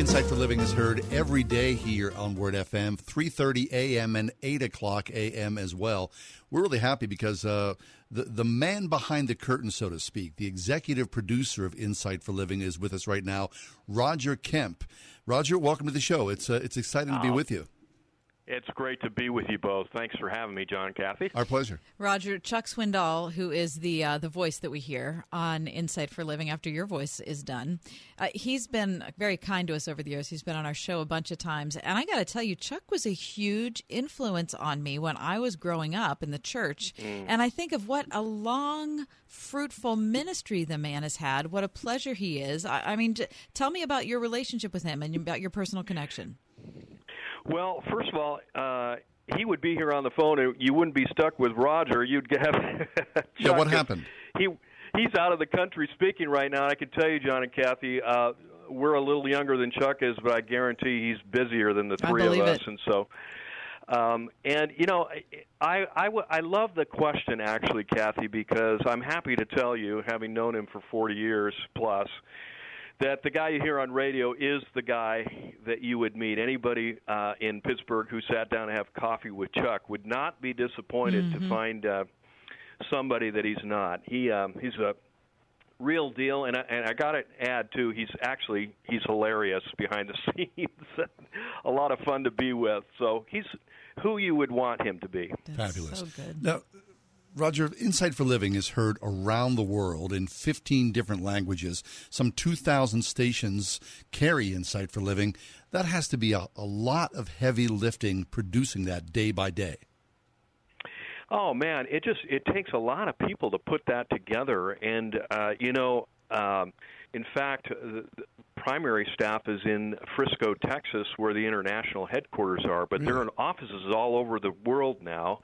Insight for Living is heard every day here on Word FM, 3.30 a.m. and 8 o'clock a.m. as well. We're really happy because uh, the, the man behind the curtain, so to speak, the executive producer of Insight for Living is with us right now, Roger Kemp. Roger, welcome to the show. It's, uh, it's exciting to be Oh. with you. It's great to be with you both. Thanks for having me, John and Kathy. Our pleasure. Roger Chuck Swindoll, who is the uh, the voice that we hear on Insight for Living after your voice is done, uh, he's been very kind to us over the years. He's been on our show a bunch of times, and I got to tell you, Chuck was a huge influence on me when I was growing up in the church. Mm. And I think of what a long, fruitful ministry the man has had. What a pleasure he is. I, I mean, j- tell me about your relationship with him and about your personal connection. Well, first of all, uh, he would be here on the phone, and you wouldn't be stuck with Roger. You'd have. (laughs) Yeah, what happened? He he's out of the country speaking right now. And I can tell you, John and Kathy, uh, we're a little younger than Chuck is, but I guarantee he's busier than the three of us. it. And so, um, and you know, I, I, I love the question actually, Kathy, because I'm happy to tell you, having known him for 40 years plus, that the guy you hear on radio is the guy that you would meet. Anybody uh, in Pittsburgh who sat down to have coffee with Chuck would not be disappointed to Mhm. find uh, somebody that he's not. He um, he's a real deal, and I, and I got to add too, he's actually he's hilarious behind the (laughs) scenes, a lot of fun to be with. So he's who you would want him to be. Fabulous. So good. Now, Roger, Insight for Living is heard around the world in 15 different languages. Some 2,000 stations carry Insight for Living. That has to be a, a lot of heavy lifting producing that day by day. Oh man, it just it takes a lot of people to put that together, and uh, you know, um, in fact, the, the primary staff is in Frisco, Texas, where the international headquarters are, but there are in offices all over the world now.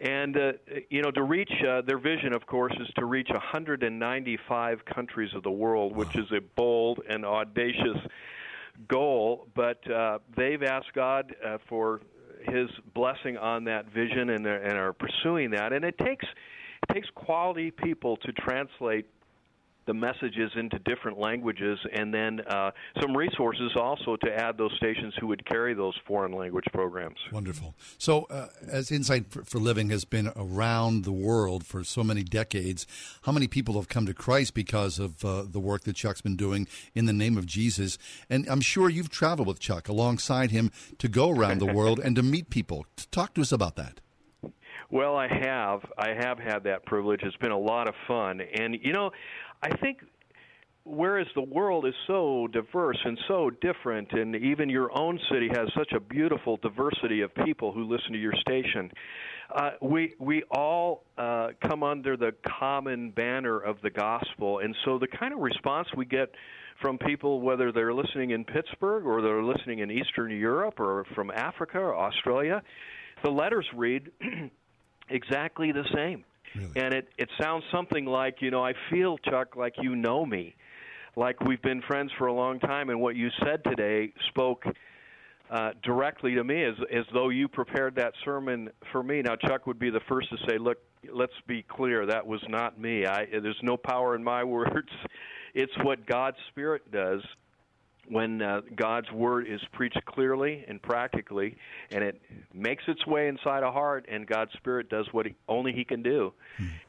And uh, you know, to reach uh, their vision, of course, is to reach 195 countries of the world, which is a bold and audacious goal. But uh, they've asked God uh, for His blessing on that vision, and, are- and are pursuing that. And it takes it takes quality people to translate the messages into different languages, and then uh, some resources also to add those stations who would carry those foreign language programs. Wonderful. So, uh, as Insight for, for Living has been around the world for so many decades, how many people have come to Christ because of uh, the work that Chuck's been doing in the name of Jesus? And I'm sure you've traveled with Chuck alongside him to go around the world and to meet people. Talk to us about that. Well, I have. I have had that privilege. It's been a lot of fun. And, you know, I think whereas the world is so diverse and so different, and even your own city has such a beautiful diversity of people who listen to your station, uh, we we all uh, come under the common banner of the gospel, and so the kind of response we get from people, whether they're listening in Pittsburgh or they're listening in Eastern Europe or from Africa or Australia, the letters read (clears throat) exactly the same. And it it sounds something like, you know, I feel Chuck like you know me. Like we've been friends for a long time and what you said today spoke uh, directly to me as as though you prepared that sermon for me. Now Chuck would be the first to say, "Look, let's be clear, that was not me. I there's no power in my (laughs) words. It's what God's spirit does." When uh, God's word is preached clearly and practically, and it makes its way inside a heart, and God's Spirit does what he, only He can do,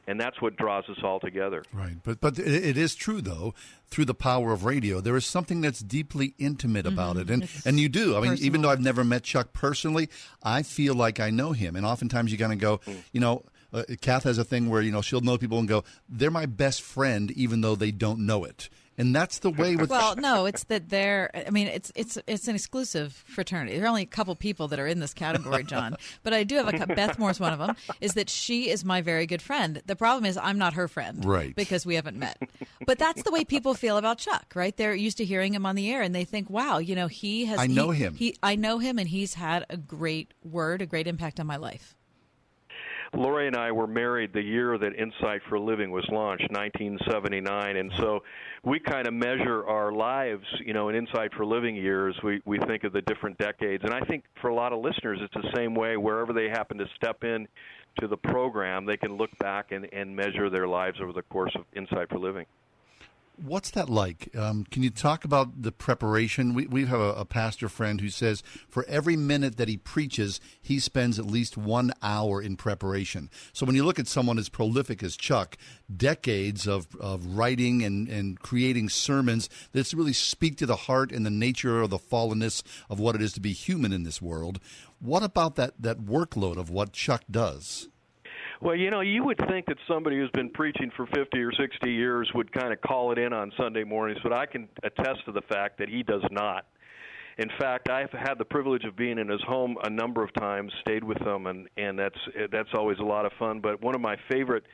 and that's what draws us all together. Right, but but it it is true though. Through the power of radio, there is something that's deeply intimate about it, and It's and you do. I mean, even though I've never met Chuck personally, I feel like I know him. And oftentimes you kind of go, you know, uh, Kath has a thing where you know she'll know people and go, they're my best friend, even though they don't know it. And that's the way with well, no, it's that they're. I mean, it's it's it's an exclusive fraternity. There are only a couple people that are in this category, John. but I do have a Beth Moore's one of them. Is that she is my very good friend. The problem is I'm not her friend, Right. Because we haven't met. But that's the way people feel about Chuck, right? They're used to hearing him on the air, and they think, "Wow, you know, he has." I know he- him. He, I know him, and he's had a great word, a great impact on my life. Lori and I were married the year that Insight for Living was launched, 1979, and so we kind of measure our lives, you know, in Insight for Living years. We we think of the different decades, and I think for a lot of listeners, it's the same way. Wherever they happen to step in to the program, they can look back and, and measure their lives over the course of Insight for Living. What's that like? Um, can you talk about the preparation? We, we have a, a, pastor friend who says for every minute that he preaches, he spends at least one hour in preparation. So when you look at someone as prolific as Chuck, decades of, of writing and, and creating sermons that really speak to the heart and the nature of the fallenness of what it is to be human in this world. What about that, that workload of what Chuck does? Well, you know, you would think that somebody who's been preaching for 50 or 60 years would kind of call it in on Sunday mornings, but I can attest to the fact that he does not. In fact, I've had the privilege of being in his home a number of times, stayed with him, and and that's that's always a lot of fun. But one of my favorite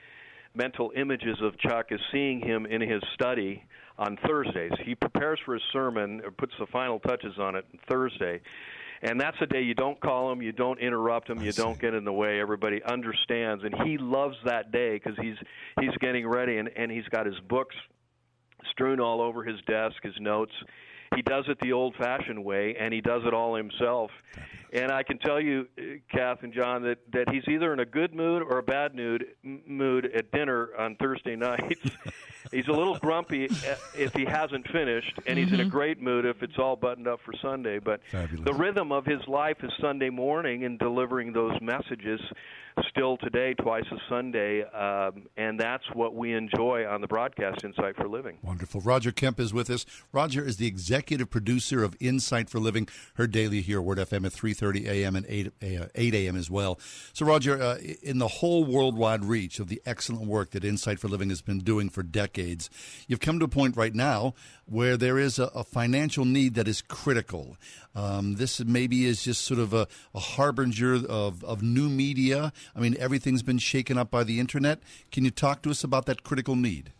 mental images of Chuck is seeing him in his study on Thursdays. He prepares for his sermon, or puts the final touches on it Thursday, and that's a day you don't call him, you don't interrupt him, you don't get in the way. Everybody understands, and he loves that day because he's he's getting ready, and and he's got his books strewn all over his desk, his notes. He does it the old-fashioned way, and he does it all himself. And I can tell you, uh, Kath and John, that that he's either in a good mood or a bad mood mood at dinner on Thursday (laughs) nights. He's a little grumpy uh, if he hasn't finished, and he's mm-hmm. in a mm-hmm. great mood if it's all buttoned up for Sunday. But Fabulous. the rhythm of his life is Sunday morning and delivering those messages still today, twice a Sunday, um, and that's what we enjoy on the broadcast Insight for Living. Wonderful. Roger Kemp is with us. Roger is the executive producer of Insight for Living, heard daily here, at Word FM at 3.30 a.m. and 8, uh, 8 a.m. as well. So, Roger, uh, in the whole worldwide reach of the excellent work that Insight for Living has been doing for decades, you've come to a point right now where there is a, a financial need that is critical. Um, this maybe is just sort of a, a harbinger of, of new media. I mean, everything's been shaken up by the internet. Can you talk to us about that critical need?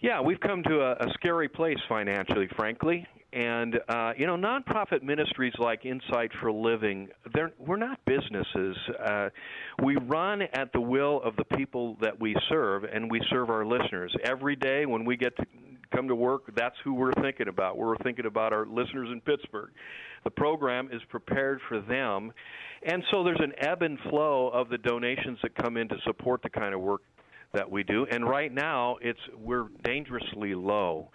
Yeah, we've come to a, a scary place financially, frankly. And uh, you know, nonprofit ministries like Insight for Living, we're not businesses. Uh, we run at the will of the people that we serve, and we serve our listeners every day. When we get to come to work, that's who we're thinking about. We're thinking about our listeners in Pittsburgh. The program is prepared for them, and so there's an ebb and flow of the donations that come in to support the kind of work that we do. And right now, it's we're dangerously low.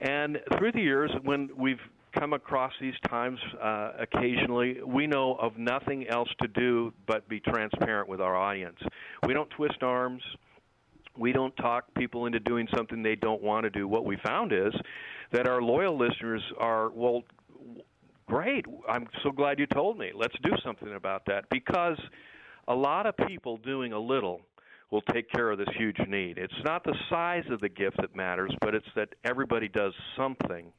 And through the years, when we've come across these times uh, occasionally, we know of nothing else to do but be transparent with our audience. We don't twist arms. We don't talk people into doing something they don't want to do. What we found is that our loyal listeners are, well, great. I'm so glad you told me. Let's do something about that. Because a lot of people doing a little will take care of this huge need. It's not the size of the gift that matters, but it's that everybody does something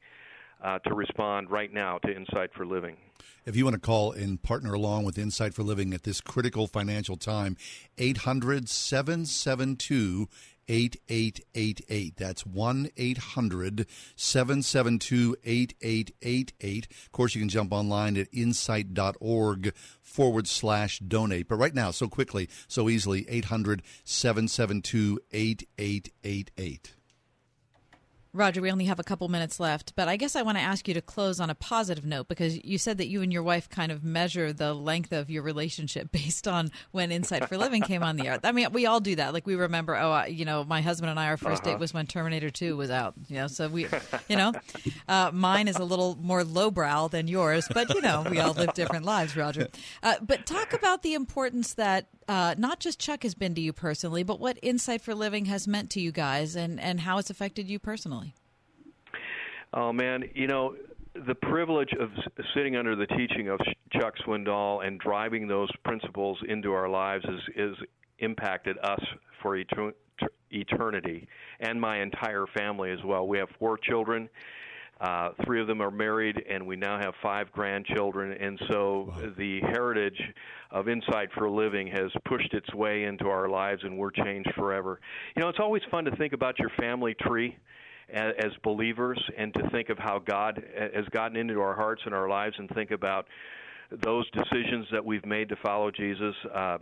uh, to respond right now to Insight for Living. If you want to call and partner along with Insight for Living at this critical financial time, 800 772 8888. That's 1 800 772 8888. Of course, you can jump online at insight.org forward slash donate. But right now, so quickly, so easily, 800 772 8888. Roger, we only have a couple minutes left, but I guess I want to ask you to close on a positive note because you said that you and your wife kind of measure the length of your relationship (laughs) based on when Insight for Living came on the air. I mean, we all do that. Like we remember, oh, you know, my husband and I, our 1st uh-huh. date was when Terminator 2 was out. You know, so we, you know, uh, mine is a little more lowbrow than yours, but you know, we all live different lives, Roger. Uh, but talk about the importance that uh, not just Chuck has been to you personally, but what Insight for Living has meant to you guys and, and how it's affected you personally. Oh, man. You know, the privilege of sitting under the teaching of Chuck Swindoll and driving those principles into our lives is, is impacted us for eternity and my entire family as well. We have four children uh, three of them are married, and we now have five grandchildren. And so wow. the heritage of Insight for a Living has pushed its way into our lives, and we're changed forever. You know, it's always fun to think about your family tree as, as believers and to think of how God has gotten into our hearts and our lives and think about those decisions that we've made to follow Jesus. Uh,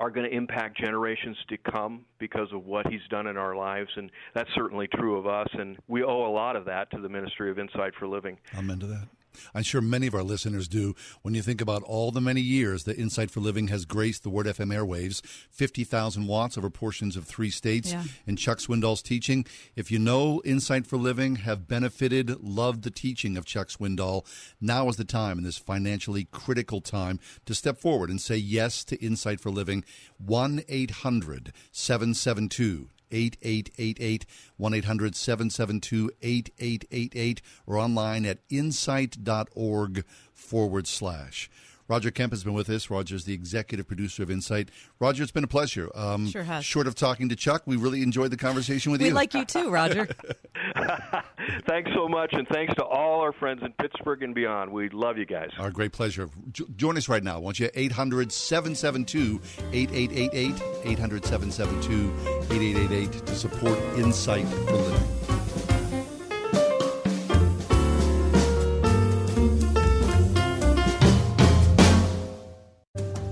are going to impact generations to come because of what he's done in our lives, and that's certainly true of us. And we owe a lot of that to the Ministry of Insight for Living. Amen to that. I'm sure many of our listeners do when you think about all the many years that Insight for Living has graced the Word FM airwaves 50,000 watts over portions of three states, Yeah. and Chuck Swindoll's teaching. If you know Insight for Living, have benefited, loved the teaching of Chuck Swindoll, now is the time in this financially critical time to step forward and say yes to Insight for Living. 1 800 772 8888 1 800 772 8888 or online at insight.org forward slash. Roger Kemp has been with us. Roger's the executive producer of Insight. Roger, it's been a pleasure. Um, Sure has. Short of talking to Chuck, we really enjoyed the conversation with We you. We like you too, Roger. (laughs) (laughs) thanks so much, and thanks to all our friends in Pittsburgh and beyond. We love you guys. Our great pleasure. Jo- join us right now, won't you? 800 772 8888. 800 772 8888 to support Insight for Living.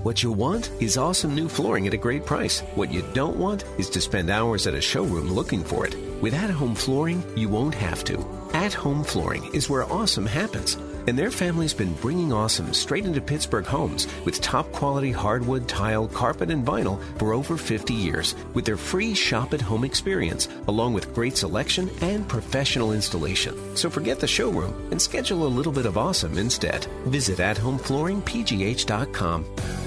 What you want is awesome new flooring at a great price. What you don't want is to spend hours at a showroom looking for it. With at home flooring, you won't have to. At home flooring is where awesome happens. And their family's been bringing awesome straight into Pittsburgh homes with top quality hardwood, tile, carpet, and vinyl for over 50 years with their free shop at home experience, along with great selection and professional installation. So forget the showroom and schedule a little bit of awesome instead. Visit athomeflooringpgh.com.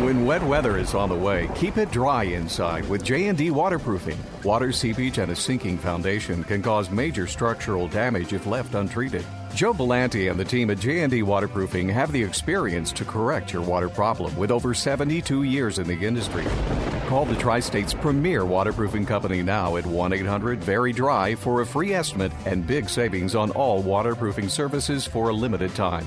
When wet weather is on the way, keep it dry inside with J&D waterproofing. Water seepage and a sinking foundation can cause major structural damage if left untreated. Joe Belanti and the team at J&D Waterproofing have the experience to correct your water problem with over 72 years in the industry. Call the Tri-State's premier waterproofing company now at 1-800-VERY-DRY for a free estimate and big savings on all waterproofing services for a limited time.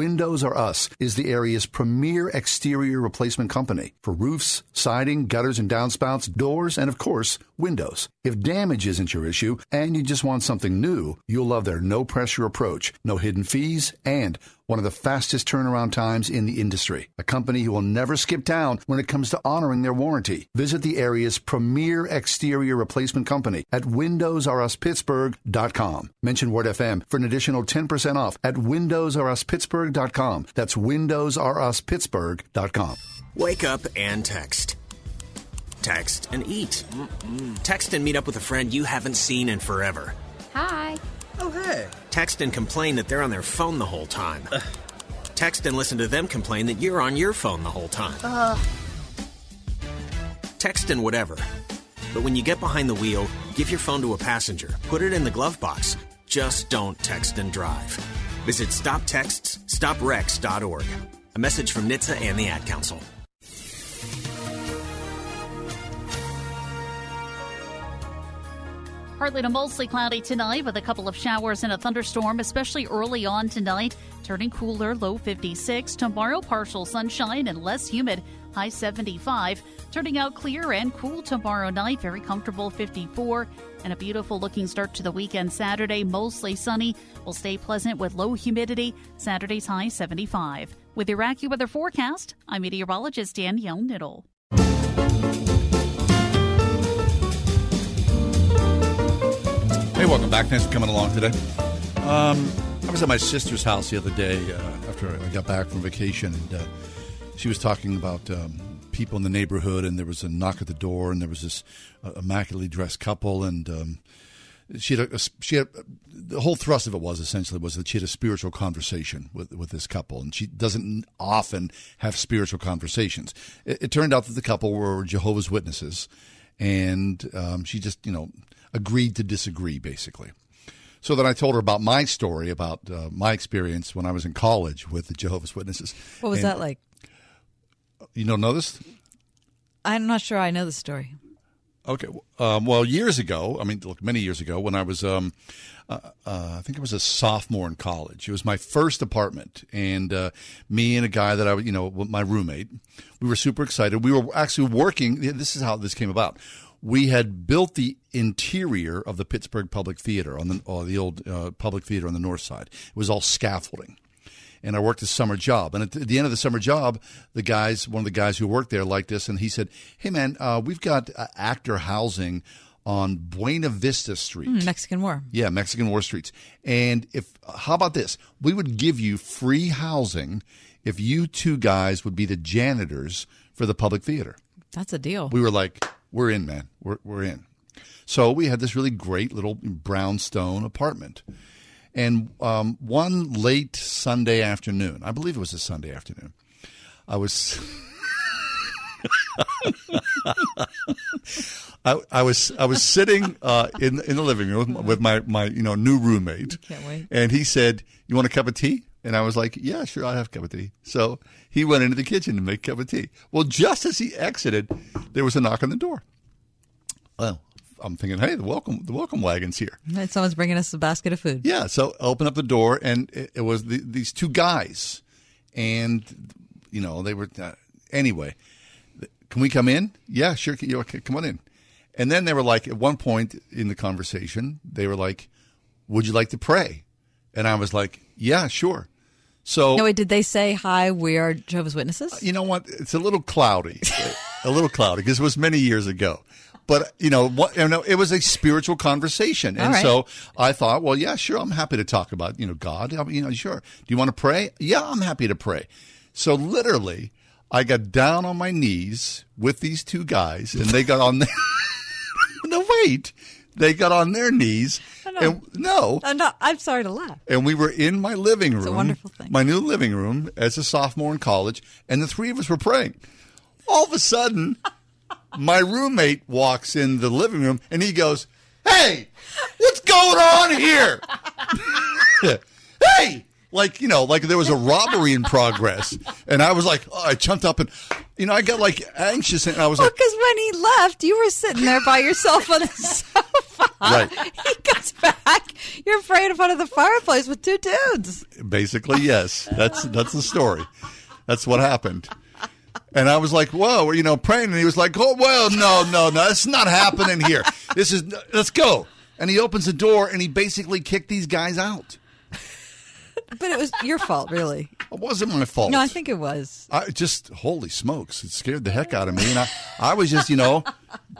Windows R Us is the area's premier exterior replacement company for roofs, siding, gutters and downspouts, doors, and of course, windows. If damage isn't your issue and you just want something new, you'll love their no pressure approach, no hidden fees, and one of the fastest turnaround times in the industry. A company who will never skip town when it comes to honoring their warranty. Visit the area's premier exterior replacement company at WindowsRUsPittsburgh.com. Mention Word FM for an additional 10% off at WindowsRUsPittsburgh.com. That's WindowsRUsPittsburgh.com. Wake up and text. Text and eat. Text and meet up with a friend you haven't seen in forever. Hi. Oh, hey. Text and complain that they're on their phone the whole time. Text and listen to them complain that you're on your phone the whole time. Uh, Text and whatever. But when you get behind the wheel, give your phone to a passenger. Put it in the glove box. Just don't text and drive. Visit StopTextsStopWrecks.org. A message from NHTSA and the Ad Council. Partly to mostly cloudy tonight with a couple of showers and a thunderstorm, especially early on tonight. Turning cooler, low 56. Tomorrow, partial sunshine and less humid, high 75. Turning out clear and cool tomorrow night, very comfortable 54. And a beautiful looking start to the weekend Saturday, mostly sunny. Will stay pleasant with low humidity. Saturday's high 75. With your AccuWeather forecast, I'm meteorologist Danielle Niddle. Welcome back. Thanks for coming along today. Um, I was at my sister's house the other day uh, after I got back from vacation, and uh, she was talking about um, people in the neighborhood, and there was a knock at the door, and there was this uh, immaculately dressed couple, and um, she had a, she had the whole thrust of it was essentially was that she had a spiritual conversation with with this couple, and she doesn't often have spiritual conversations. It, it turned out that the couple were Jehovah's Witnesses, and um, she just you know agreed to disagree basically. So then I told her about my story about uh, my experience when I was in college with the Jehovah's Witnesses. What was And that like? You don't know this? I'm not sure I know the story. Okay. Um, well, years ago, I mean, look, many years ago, when I was, um, uh, uh, I think I was a sophomore in college. It was my first apartment, and uh, me and a guy that I, you know, my roommate, we were super excited. We were actually working. This is how this came about. We had built the interior of the Pittsburgh Public Theater on the, uh, the old uh, public theater on the north side. It was all scaffolding and I worked a summer job. And at the end of the summer job, the guys, one of the guys who worked there liked this, and he said, "Hey, man, uh, we've got uh, actor housing on Buena Vista Street." Hmm, Mexican War. Yeah, Mexican War Streets. And if how about this? We would give you free housing if you two guys would be the janitors for the public theater. That's a deal. We were like, we're in, man. We're we're in. So we had this really great little brownstone apartment. And um, one late Sunday afternoon, I believe it was a Sunday afternoon, I was (laughs) I, I was I was sitting uh, in in the living room with my my you know new roommate, Can't wait. and he said, "You want a cup of tea?" And I was like, "Yeah, sure, I'll have a cup of tea." So he went into the kitchen to make a cup of tea. Well, just as he exited, there was a knock on the door. Well, I'm thinking, "Hey, the welcome the welcome wagon's here." Right, Someone's bringing us a basket of food. Yeah, so I opened up the door, and it, it was the, these two guys, and you know they were uh, anyway. Can we come in? Yeah, sure. Can, You know, come on in. And then they were like, at one point in the conversation, they were like, "Would you like to pray?" And I was like, "Yeah, sure." So No, wait, did they say, hi, we are Jehovah's Witnesses? you know what? It's a little cloudy, (laughs) a little cloudy because it was many years ago. But you know, what, you know, it was a spiritual conversation, and right. so I thought, well, yeah, sure, I'm happy to talk about you know God. I mean, you know, sure. Do you want to pray? Yeah, I'm happy to pray. So literally, I got down on my knees with these two guys, and they got on. Their, (laughs) no, wait, they got on their knees. And, no, I'm, not, I'm sorry to laugh. and we were in my living room, a wonderful thing. my new living room as a sophomore in college, and the three of us were praying. All of a sudden, (laughs) my roommate walks in the living room and he goes, "Hey, what's going on here?" (laughs) (laughs) hey, like you know, like there was a robbery in progress, and I was like, oh, I jumped up and, you know, I got like anxious, and I was Well, like, because when he left, you were sitting there by yourself on the (laughs) sofa. Right. He comes back. You're afraid in front of the fireplace with two dudes. Basically, yes. That's that's the story. That's what happened. And I was like, "Whoa, you know praying," and he was like, "Oh well, no, no, no, that's not happening here. This is let's go." And he opens the door and he basically kicked these guys out. But it was your fault, really. (laughs) It wasn't my fault. No, I think it was. I just holy smokes, it scared the heck out of me, and I, I was just you know,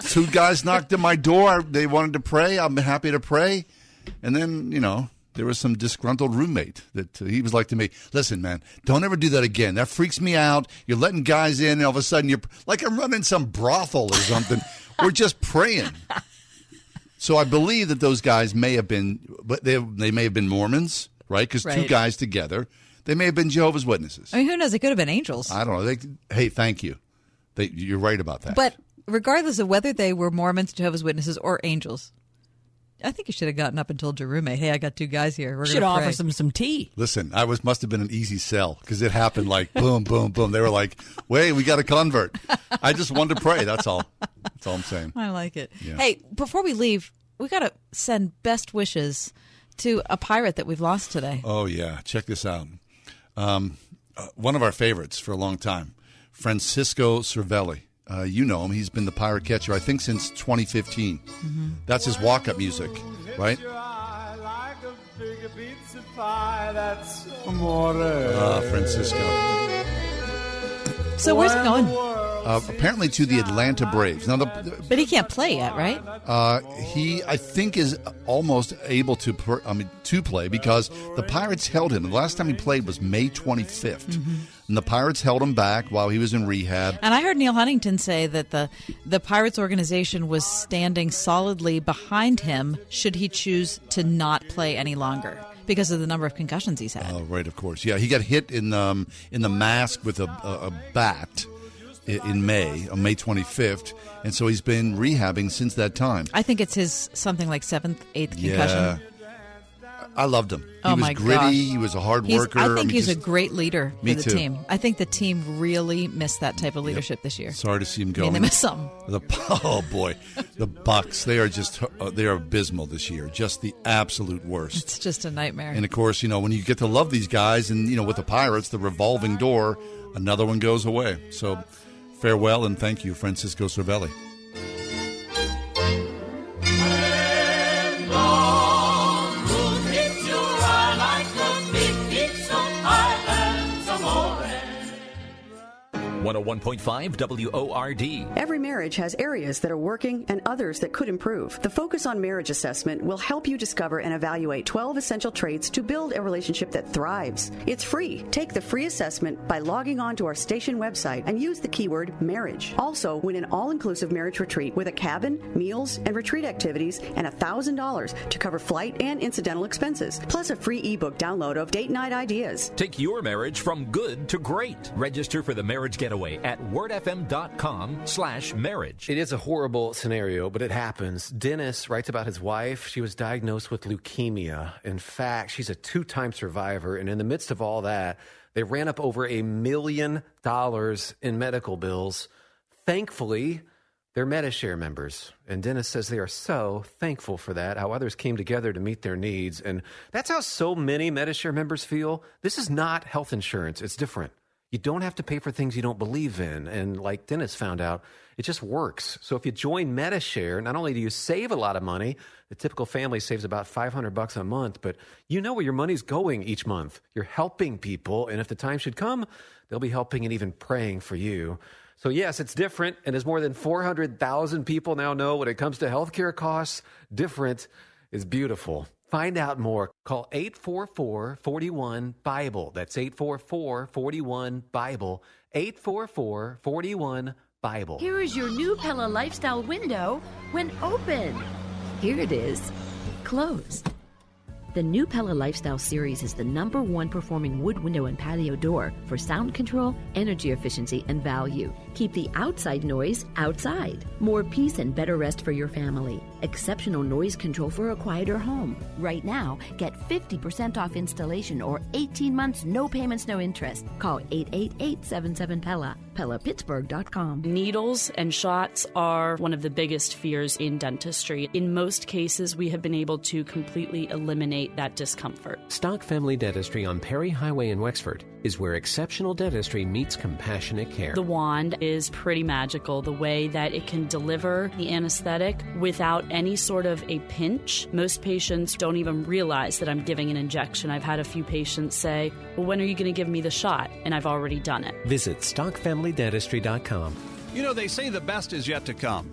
two guys knocked at my door. They wanted to pray. I'm happy to pray, and then you know there was some disgruntled roommate that uh, he was like to me, "Listen, man, don't ever do that again. That freaks me out. You're letting guys in, and all of a sudden you're like I'm running some brothel or something. We're just praying." So I believe that those guys may have been, but they they may have been Mormons, right? Because two guys together, they may have been Jehovah's Witnesses. I mean, who knows? It could have been angels. I don't know. They, hey, thank you. They, you're right about that. But regardless of whether they were Mormons, Jehovah's Witnesses, or angels, I think you should have gotten up and told your roommate, "Hey, I got two guys here. We're Should offer pray." some some tea. listen, I was must have been an easy sell because it happened like (laughs) boom, boom, boom. They were like, "Wait, we got a convert." I just wanted to pray. That's all. That's all I'm saying. I like it. Yeah. Hey, before we leave, we got to send best wishes to a pirate that we've lost today. Oh yeah, check this out. Um, uh, one of our favorites for a long time, Francisco Cervelli. Uh, you know him. He's been the pirate catcher, I think, since 2015. That's his walk-up music, right? Ah, Francisco. So where's it going? Uh, apparently to the Atlanta Braves. Now, the, But he can't play yet, right? uh, he, I think, is almost able to, per, I mean, to play because the Pirates held him. The last time he played was May 25th, Mm-hmm. and the Pirates held him back while he was in rehab. And I heard Neal Huntington say that the the Pirates organization was standing solidly behind him should he choose to not play any longer because of the number of concussions he's had. Oh, right, of course. Yeah, he got hit in um, in the mask with a, a, a bat in May, on May 25th, and so he's been rehabbing since that time. I think it's his something like seventh, eighth concussion. Yeah. I loved him. He oh was my gritty. gosh. He was a hard He's- worker. I think mean, he's just- a great leader for Me the too. team. I think the team really missed that type of leadership this year. Sorry to see him I go. mean, they missed some. The (laughs) oh boy, the Bucks. They are just uh, they are abysmal this year. Just the absolute worst. It's just a nightmare. And of course, you know when you get to love these guys, and you know with the Pirates, the revolving door, another one goes away. So farewell and thank you, Francisco Cervelli. 101.5 WORD. Every marriage has areas that are working and others that could improve. The Focus on Marriage assessment will help you discover and evaluate 12 essential traits to build a relationship that thrives. It's free. Take the free assessment by logging on to our station website and use the keyword marriage. Also, win an all inclusive marriage retreat with a cabin, meals, and retreat activities and $1,000 to cover flight and incidental expenses, plus a free ebook download of date night ideas. Take your marriage from good to great. Register for the marriage getaway at wordfm.com slash marriage. It is a horrible scenario, but it happens. Dennis writes about his wife. She was diagnosed with leukemia. In fact, she's a two time survivor. And in the midst of all that, they ran up over a million dollars in medical bills. Thankfully, they're MediShare members. And Dennis says they are so thankful for that, how others came together to meet their needs. And that's how so many MediShare members feel. This is not health insurance, it's different. You don't have to pay for things you don't believe in. And like Dennis found out, it just works. So if you join MediShare, not only do you save a lot of money, the typical family saves about 500 bucks a month, but you know where your money's going each month. You're helping people, and if the time should come, they'll be helping and even praying for you. So yes, it's different, and as more than 400,000 people now know when it comes to healthcare costs, different is beautiful. Find out more. Call 844 41 Bible. That's 844 41 Bible. 844 41 Bible. Here is your new Pella Lifestyle window when open. Here it is, closed. The new Pella Lifestyle series is the number one performing wood window and patio door for sound control, energy efficiency, and value. Keep the outside noise outside. More peace and better rest for your family. Exceptional noise control for a quieter home. Right now, get 50% off installation or 18 months, no payments, no interest. Call 888 77 Pella. PellaPittsburgh.com. Needles and shots are one of the biggest fears in dentistry. In most cases, we have been able to completely eliminate that discomfort. Stock Family Dentistry on Perry Highway in Wexford is where exceptional dentistry meets compassionate care. The wand is pretty magical the way that it can deliver the anesthetic without any sort of a pinch. Most patients don't even realize that I'm giving an injection. I've had a few patients say, Well, when are you going to give me the shot? And I've already done it. Visit stockfamilydentistry.com. You know, they say the best is yet to come.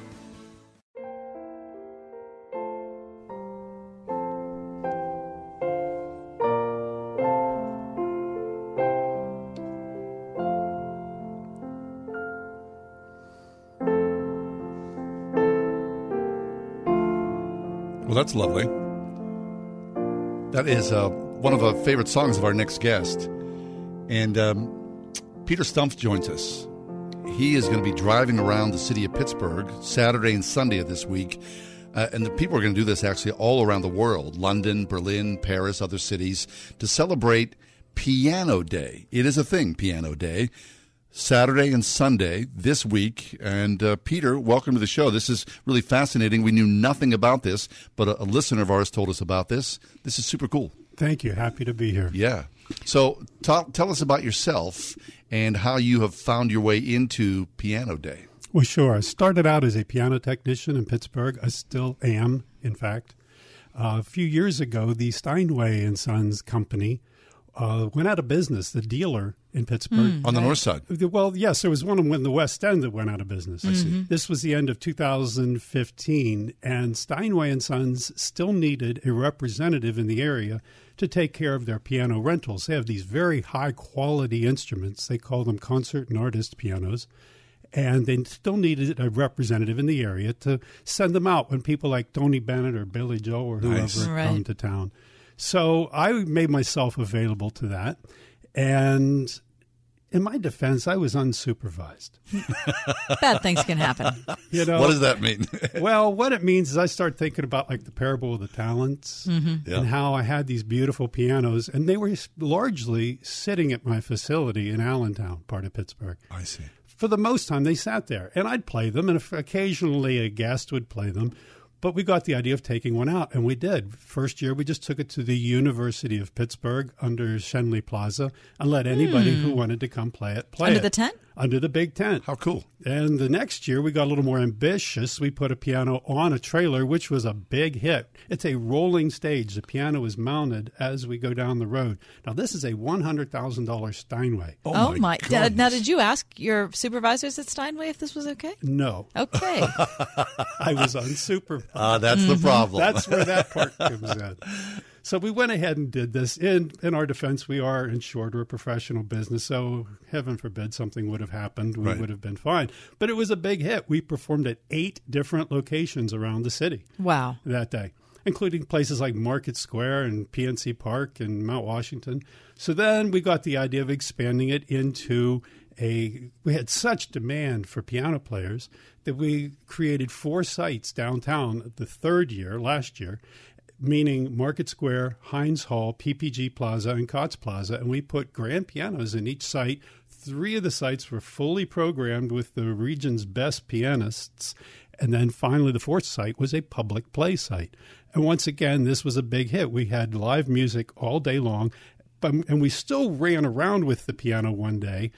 Well, that's lovely. That is uh, one of our favorite songs of our next guest. And um, Peter Stumpf joins us. He is going to be driving around the city of Pittsburgh Saturday and Sunday of this week. Uh, and the people are going to do this actually all around the world London, Berlin, Paris, other cities to celebrate Piano Day. It is a thing, Piano Day. Saturday and Sunday this week. And uh, Peter, welcome to the show. This is really fascinating. We knew nothing about this, but a, a listener of ours told us about this. This is super cool. Thank you. Happy to be here. Yeah. So ta- tell us about yourself and how you have found your way into Piano Day. Well, sure. I started out as a piano technician in Pittsburgh. I still am, in fact. Uh, a few years ago, the Steinway and Sons company uh, went out of business. The dealer in Pittsburgh Mm, On the right. north side? Well, yes, there was one in the West End that went out of business. I see. This was the end of 2015, and Steinway and Sons still needed a representative in the area to take care of their piano rentals. They have these very high quality instruments. They call them concert and artist pianos. And they still needed a representative in the area to send them out when people like Tony Bennett or Billy Joel or whoever Nice. come Right. to town. So I made myself available to that. And in my defense, I was unsupervised. (laughs) Bad things can happen. (laughs) You know What does that mean? (laughs) well, what it means is I start thinking about like the parable of the talents Mhm. Yeah. and how I had these beautiful pianos, and they were largely sitting at my facility in Allentown, part of Pittsburgh. I see. For the most time, they sat there, and I'd play them, and if occasionally a guest would play them. But we got the idea of taking one out, and we did. First year, we just took it to the University of Pittsburgh under Schenley Plaza and let anybody Hmm. who wanted to come play it play Under it. the tent? Under the big tent. How cool. And the next year, we got a little more ambitious. We put a piano on a trailer, which was a big hit. It's a rolling stage. The piano is mounted as we go down the road. Now, this is a $100,000 Steinway. Oh, my! Dad, now, did you ask your supervisors at Steinway if this was okay? No. Okay. (laughs) I was unsupervised. Ah, that's the Mhm. problem. That's where that part comes in. (laughs) So we went ahead and did this. In in our defense, we are insured. We're a professional business, so heaven forbid something would have happened, we Right. would have been fine. But it was a big hit. We performed at eight different locations around the city Wow. that day, including places like Market Square and PNC Park and Mount Washington. So then we got the idea of expanding it into a. We had such demand for piano players that we created four sites downtown the third year, last year, meaning Market Square, Heinz Hall, PPG Plaza, and Katz Plaza. And we put grand pianos in each site. Three of the sites were fully programmed with the region's best pianists. And then finally, the fourth site was a public play site. And once again, this was a big hit. We had live music all day long, but, and we still ran around with the piano one day.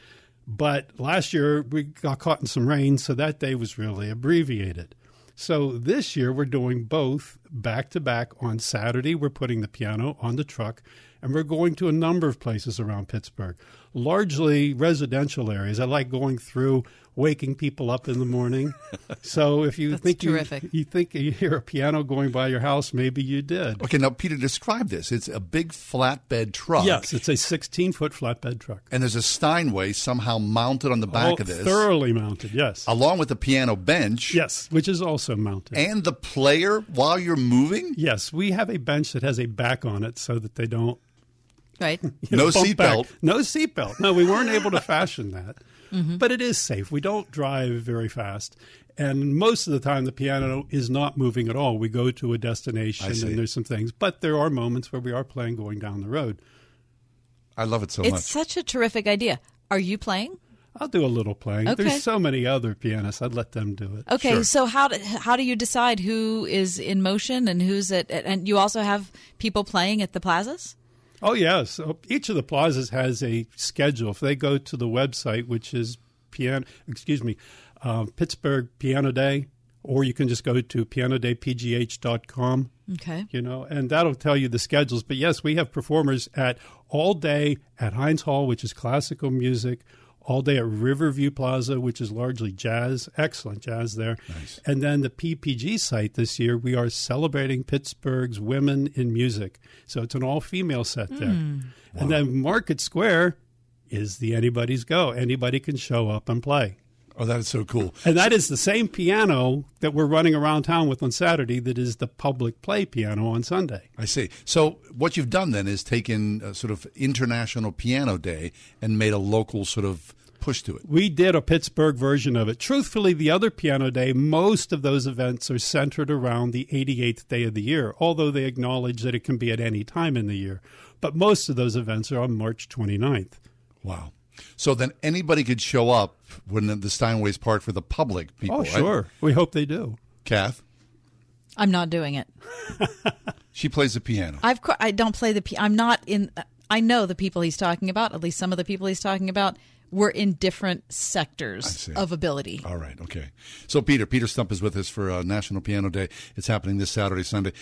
But last year, we got caught in some rain, so that day was really abbreviated. So this year, we're doing both back to back on Saturday. We're putting the piano on the truck, and we're going to a number of places around Pittsburgh, largely residential areas. I like going through, waking people up in the morning. (laughs) so if you think. You, you think you hear a piano going by your house, maybe you did. Okay, now Peter, describe this. It's a big flatbed truck. Yes, it's a 16 foot flatbed truck. And there's a Steinway somehow mounted on the back Oh, of this. Thoroughly mounted, yes. Along with the piano bench. Yes, which is also mounted. And the player while you're moving? Yes, we have a bench that has a back on it so that they don't. Right. (laughs) you No bump back. seatbelt. No seatbelt. No, we weren't able to fashion that. Mhm. But it is safe. We don't drive very fast. And most of the time, the piano is not moving at all. We go to a destination and there's some things. But there are moments where we are playing going down the road. I love it so it's much. It's such a terrific idea. Are you playing? I'll do a little playing. Okay. There's so many other pianists. I'd let them do it. Okay, so how do, how do you decide who is in motion and who's at? And you also have people playing at the plazas. Oh yes, so each of the plazas has a schedule. If they go to the website, which is piano, excuse me, uh, Pittsburgh Piano Day, or you can just go to pianodaypgh.com. Okay. You know, and that'll tell you the schedules. But yes, we have performers at all day at Heinz Hall, which is classical music. All day at Riverview Plaza, which is largely jazz, excellent jazz there. Nice. And then the PPG site this year, we are celebrating Pittsburgh's women in music. So it's an all female set there. Mm. And then Market Square is the anybody's go. Anybody can show up and play. Oh, that is so cool. And that is the same piano that we're running around town with on Saturday that is the public play piano on Sunday. I see. So what you've done then is taken a sort of International Piano Day and made a local sort of push to it. We did a Pittsburgh version of it. Truthfully, the other Piano Day, most of those events are centered around the 88th day of the year, although they acknowledge that it can be at any time in the year. But most of those events are on March 29th. Wow. So then anybody could show up when the Steinway's part for the public people. oh, right? sure. We hope they do. Kath, I'm not doing it. (laughs) she plays the piano. I've I don't play the. P- I'm not in. I know the people he's talking about. At least some of the people he's talking about were in different sectors of ability. All right, okay. So Peter, Peter Stumpf is with us for uh, National Piano Day. It's happening this Saturday, Sunday.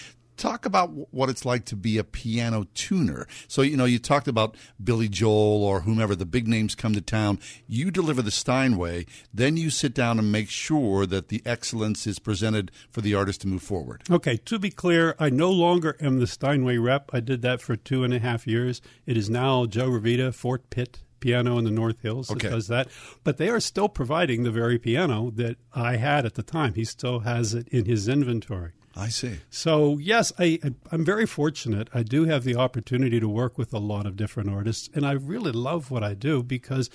Talk about what it's like to be a piano tuner. So you know, you talked about Billy Joel or whomever the big names come to town. You deliver the Steinway, then you sit down and make sure that the excellence is presented for the artist to move forward. Okay, to be clear, I no longer am the Steinway rep. I did that for two and a half years. It is now Joe Ravita, Fort Pitt Piano in the North Hills that Okay. does that. But they are still providing the very piano that I had at the time. He still has it in his inventory. I see. So yes, I, I I'm very fortunate. I do have the opportunity to work with a lot of different artists, and I really love what I do because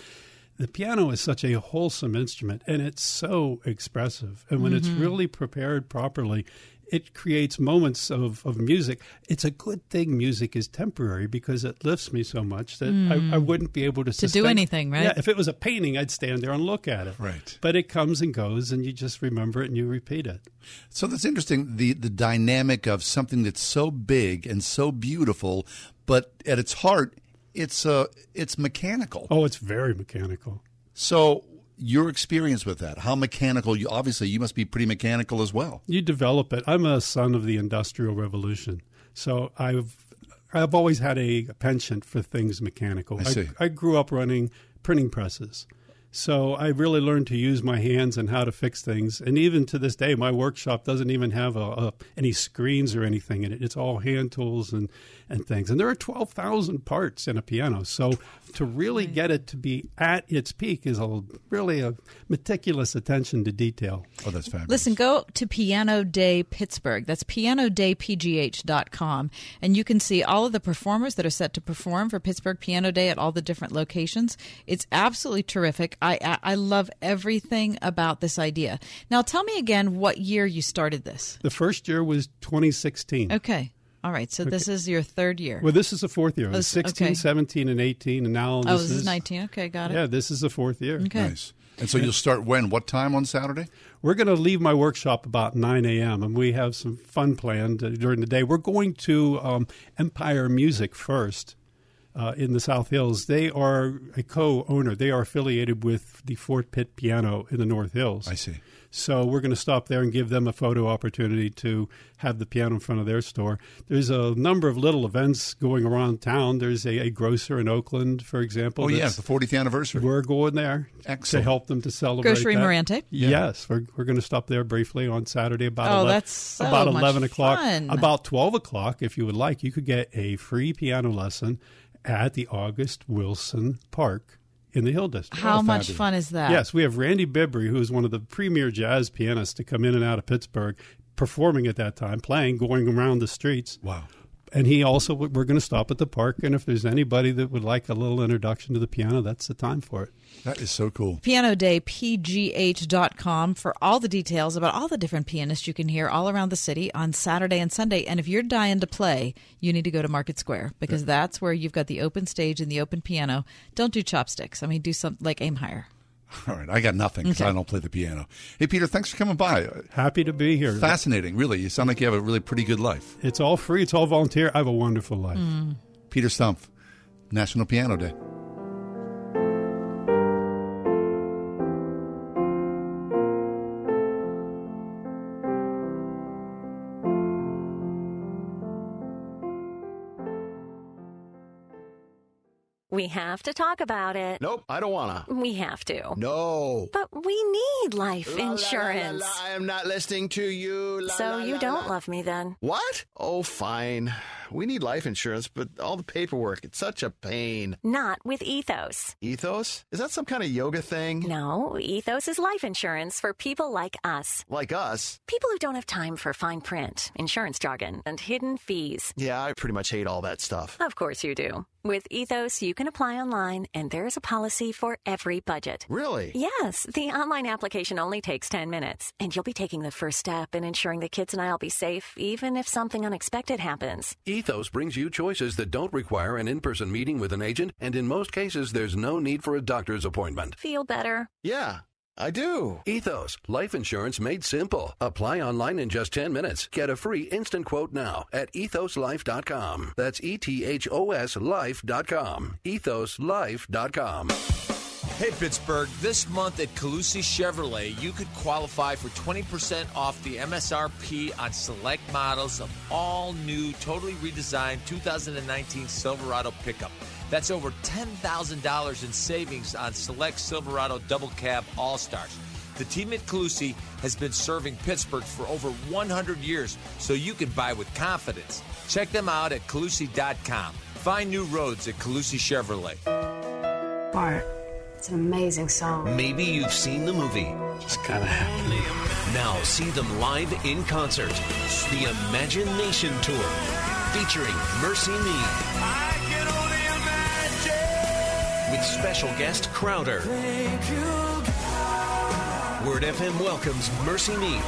the piano is such a wholesome instrument, and it's so expressive. And when it's Mhm. really prepared properly, it creates moments of, of music. It's a good thing music is temporary because it lifts me so much that Mm. I, I wouldn't be able to To do anything, right? Yeah, if it was a painting, I'd stand there and look at it. Right. But it comes and goes, and you just remember it and you repeat it. So that's interesting. The the dynamic of something that's so big and so beautiful, but at its heart, it's uh it's mechanical. Oh, it's very mechanical. So your experience with that, how mechanical you obviously you must be pretty mechanical as well. You develop it. I'm a son of the Industrial Revolution, so I've I've always had a penchant for things mechanical. I see. I, grew up running printing presses, so I really learned to use my hands and how to fix things. And even to this day, my workshop doesn't even have a, a, any screens or anything in it. It's all hand tools and and things. And there are twelve thousand parts in a piano, so to really get it to be at its peak is a really a meticulous attention to detail. Oh, that's fabulous. Listen, go to Piano Day Pittsburgh. That's pianodaypgh.com. And you can see all of the performers that are set to perform for Pittsburgh Piano Day at all the different locations. It's absolutely terrific. I, I, I love everything about this idea. Now, tell me again what year you started this. The first year was 2016. Okay. All right. So this is your third year. Well, this is the fourth year. It Oh, 16, okay. 17, and 18, and now this, oh, this is 19. Okay, got it. Yeah, this is the fourth year. Okay. Nice. And so you'll start when? What time on Saturday? We're going to leave my workshop about 9 a.m., and we have some fun planned uh, during the day. We're going to um, Empire Music first uh, in the South Hills. They are a co owner, they are affiliated with the Fort Pitt Piano in the North Hills. I see. So we're going to stop there and give them a photo opportunity to have the piano in front of their store. There's a number of little events going around town. There's a, a grocer in Oakland, for example. Oh, yeah, the 40th anniversary. We're going there Excellent. to help them to celebrate. Grocery that. Merante? Yeah. Yes, we're, we're going to stop there briefly on Saturday about Oh, 11, that's so about much 11 o'clock. fun. About 12 o'clock, if you would like, you could get a free piano lesson at the August Wilson Park in the Hill District. How oh, much fun is that? Yes, we have Randy Bibry, who is one of the premier jazz pianists to come in and out of Pittsburgh, performing at that time, playing, going around the streets. Wow. And he also, we're going to stop at the park, and if there's anybody that would like a little introduction to the piano, that's the time for it. That is so cool. piano day pianodaypgh.com for all the details about all the different pianists you can hear all around the city on Saturday and Sunday. And if you're dying to play, you need to go to Market Square because that's where you've got the open stage and the open piano. Don't do chopsticks. I mean, do something like aim higher. (laughs) All right, I got nothing because Okay. I don't play the piano. Hey, Peter, thanks for coming by. Happy to be here. Fascinating, really. You sound like you have a really pretty good life. It's all free. It's all volunteer. I have a wonderful life. Mm. Peter Stumpf, National Piano Day. We have to talk about it. Nope, I don't wanna. We have to. No. But we need life La, la, la, la, insurance. I am not listening to you. So you don't love me then? What? Oh, fine. We need life insurance, but all the paperwork, it's such a pain. Not with Ethos. Ethos? Is that some kind of yoga thing? No, Ethos is life insurance for people like us. Like us? People who don't have time for fine print, insurance jargon, and hidden fees. Yeah, I pretty much hate all that stuff. Of course you do. With Ethos, you can apply online, and there's a policy for every budget. Really? Yes, the online application only takes 10 minutes, and you'll be taking the first step in ensuring the kids and I'll be safe, even if something unexpected happens. Ethos brings you choices that don't require an in person meeting with an agent, and in most cases, there's no need for a doctor's appointment. Feel better? Yeah, I do. Ethos, life insurance made simple. Apply online in just 10 minutes. Get a free instant quote now at ethoslife.com. That's E T H O S life.com. Ethoslife.com. Hey Pittsburgh, this month at Colussy Chevrolet, you could qualify for 20% off the MSRP on select models of all new, totally redesigned 2019 Silverado pickup. That's over $10,000 in savings on select Silverado double cab all stars. The team at Colussy has been serving Pittsburgh for over 100 years, so you can buy with confidence. Check them out at Colussy.com. Find new roads at Colussy Chevrolet. Bart, it's an amazing song. Maybe you've seen the movie. Just kind of happy. Now see them live in concert. The Imagination Tour, featuring MercyMe. With special guest Crowder. Word FM welcomes MercyMe.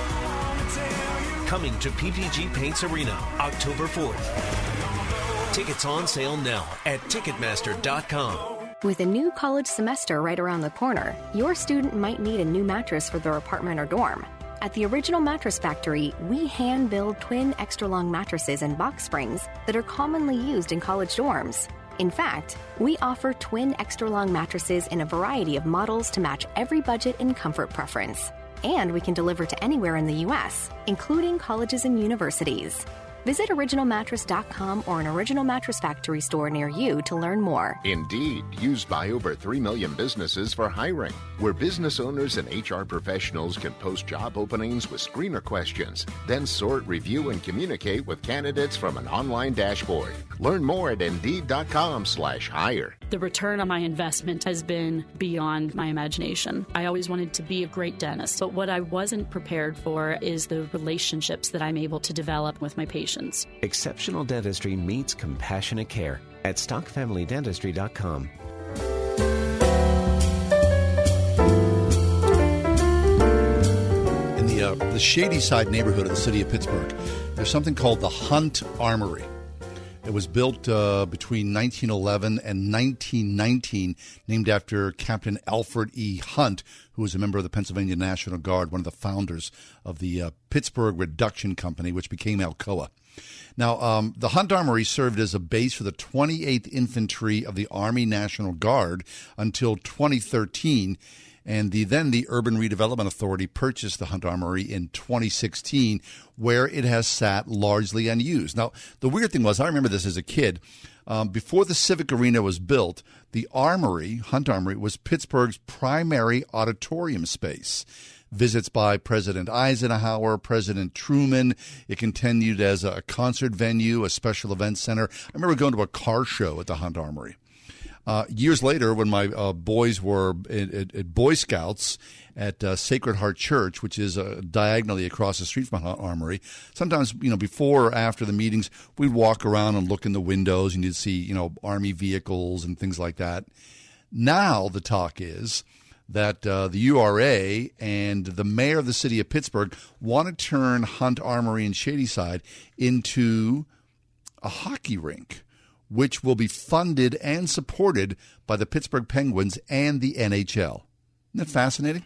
Coming to PPG Paints Arena October 4th. Tickets on sale now at Ticketmaster.com. With a new college semester right around the corner, your student might need a new mattress for their apartment or dorm. At the Original Mattress Factory, we hand build twin extra long mattresses and box springs that are commonly used in college dorms. In fact, we offer twin extra long mattresses in a variety of models to match every budget and comfort preference. And we can deliver to anywhere in the U.S., including colleges and universities. Visit originalmattress.com or an Original Mattress Factory store near you to learn more. Indeed, used by over 3 million businesses for hiring, where business owners and HR professionals can post job openings with screener questions, then sort, review, and communicate with candidates from an online dashboard. Learn more at Indeed.com slash hire. The return on my investment has been beyond my imagination. I always wanted to be a great dentist, but what I wasn't prepared for is the relationships that I'm able to develop with my patients. Exceptional dentistry meets compassionate care at stockfamilydentistry.com. In the, uh, the Shadyside neighborhood of the city of Pittsburgh, there's something called the Hunt Armory. It was built uh, between 1911 and 1919, named after Captain Alfred E. Hunt, who was a member of the Pennsylvania National Guard, one of the founders of the uh, Pittsburgh Reduction Company, which became Alcoa. Now, um, the Hunt Armory served as a base for the 28th Infantry of the Army National Guard until 2013. And the, then the Urban Redevelopment Authority purchased the Hunt Armory in 2016, where it has sat largely unused. Now, the weird thing was, I remember this as a kid. Um, before the Civic Arena was built, the Armory, Hunt Armory, was Pittsburgh's primary auditorium space visits by President Eisenhower, President Truman. It continued as a concert venue, a special event center. I remember going to a car show at the Hunt Armory. Uh, years later, when my uh, boys were at, at, at, Boy Scouts at uh, Sacred Heart Church, which is uh, diagonally across the street from Hunt Armory, sometimes you know before or after the meetings, we'd walk around and look in the windows, and you'd see you know Army vehicles and things like that. Now the talk is that uh, the URA and the mayor of the city of Pittsburgh want to turn Hunt Armory and Shadyside into a hockey rink, which will be funded and supported by the Pittsburgh Penguins and the NHL. Isn't that fascinating?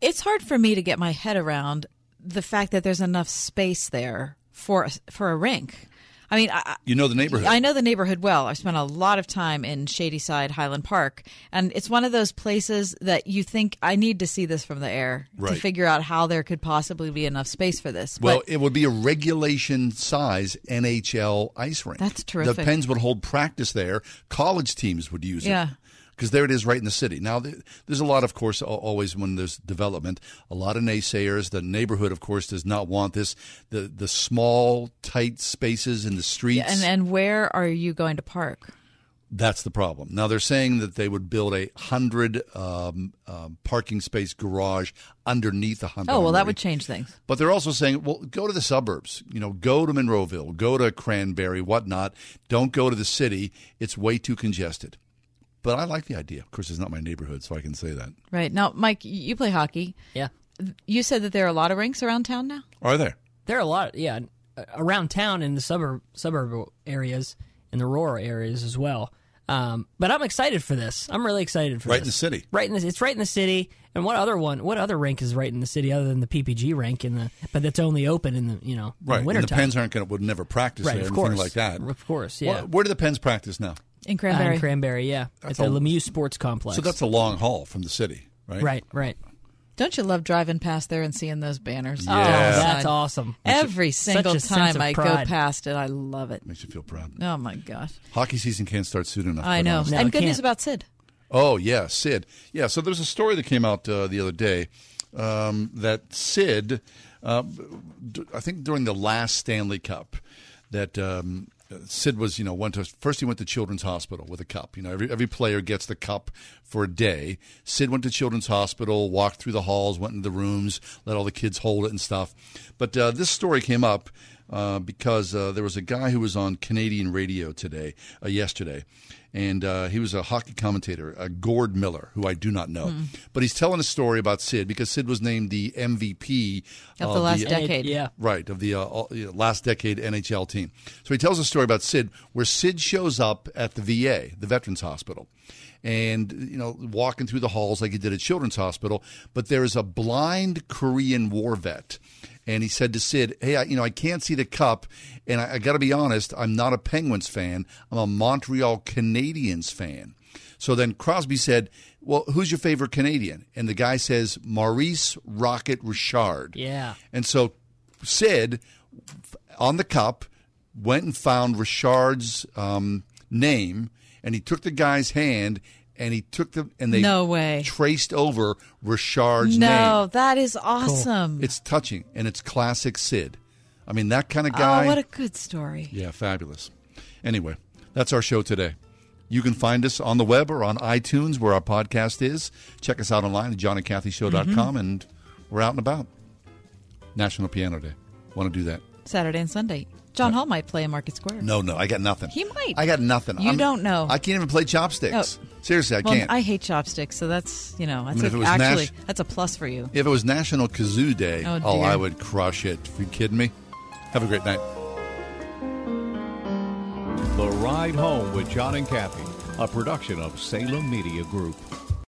It's hard for me to get my head around the fact that there's enough space there for for a rink. I mean, I, you know the neighborhood. I know the neighborhood well. I've spent a lot of time in Shadyside Highland Park, and it's one of those places that you think I need to see this from the air Right. to figure out how there could possibly be enough space for this. Well, But it would be a regulation size NHL ice rink. That's terrific. The Pens would hold practice there. College teams would use it. Because there it is right in the city. Now, there's a lot, of course, always when there's development, a lot of naysayers. The neighborhood, of course, does not want this. The the small, tight spaces in the streets. and and where are you going to park? That's the problem. Now they're saying that they would build a hundred um, um, parking space garage underneath the hundred. Oh well, that would change things. But they're also saying, well, go to the suburbs. You know, go to Monroeville, go to Cranberry, whatnot. Don't go to the city. It's way too congested. But I like the idea. Of course, it's not my neighborhood, so I can say that. Right now, Mike, you play hockey. Yeah. You said that there are a lot of rinks around town now. Are there? There are a lot. Yeah. uh, around town in the suburb suburb areas in the rural areas as well. Um, but I'm excited for this. I'm really excited for Right this. in the city. Right in the, it's right in the city. And what other one? What other rink is right in the city other than the PPG rink in the? But that's only open in the you know in Right. the And winter the Pens aren't going to would never practice Right, there of course. like that. Of course, yeah. Where, where do the Pens practice now? In Cranberry. in Cranberry, yeah, That's at the a- Lemieux Sports Complex. So that's a long haul from the city, right? right, right. Don't you love driving past there and seeing those banners? Yeah. Oh, that's awesome. Every Such single time of I go past it, I love it. Makes you feel proud. Oh my gosh! Hockey season can't start soon enough. I know. honestly. and good news about Sid. Oh yeah, Sid. Yeah, so there's a story that came out uh, the other day um, that Sid, uh, d- I think during the last Stanley Cup, that um, Sid was you know went to first he went to Children's Hospital with a cup. You know every every player gets the cup for a day. Sid went to Children's Hospital, walked through the halls, went into the rooms, let all the kids hold it and stuff. But uh, this story came up. Uh, because uh, there was a guy who was on Canadian radio today, uh, yesterday, and uh, he was a hockey commentator, uh, Gord Miller, who I do not know, Hmm. but he's telling a story about Sid because Sid was named the MVP Of the last decade. Yeah. right of the uh, all- you know, last decade NHL team. So he tells a story about Sid where Sid shows up at the VA, the Veterans Hospital, and you know walking through the halls like he did at Children's Hospital, but there is a blind Korean war vet. And he said to Sid, "Hey, I, you know, I can't see the cup, and I, I got to be honest. I'm not a Penguins fan. I'm a Montreal Canadiens fan." So then Crosby said, "Well, who's your favorite Canadian?" And the guy says, "Maurice Rocket Richard." Yeah. And so Sid, on the cup, went and found Richard's um, name, and he took the guy's hand, and he took them and they No way. traced over Richard's No, name. No, that is awesome. It's touching, and it's classic Sid. I mean, that kind of guy. Oh, what a good story. Yeah, fabulous. Anyway, that's our show today. You can find us on the web or on iTunes where our podcast is. Check us out online at johnandkathyshow.com, Mm-hmm. and we're out and about. National Piano Day. Want to do that? Saturday and Sunday. John Hall might play in Market Square. No, no, I got nothing. He might. I got nothing. You don't know. I can't even play chopsticks. Oh. Seriously, I well, can't. I hate chopsticks, so that's you know that's mean, if a- it was actually Nash- that's a plus for you. if it was National Kazoo Day, Oh, oh, dear. I would crush it. Are you kidding me? Have a great night. The Ride Home with John and Kathy, a production of Salem Media Group.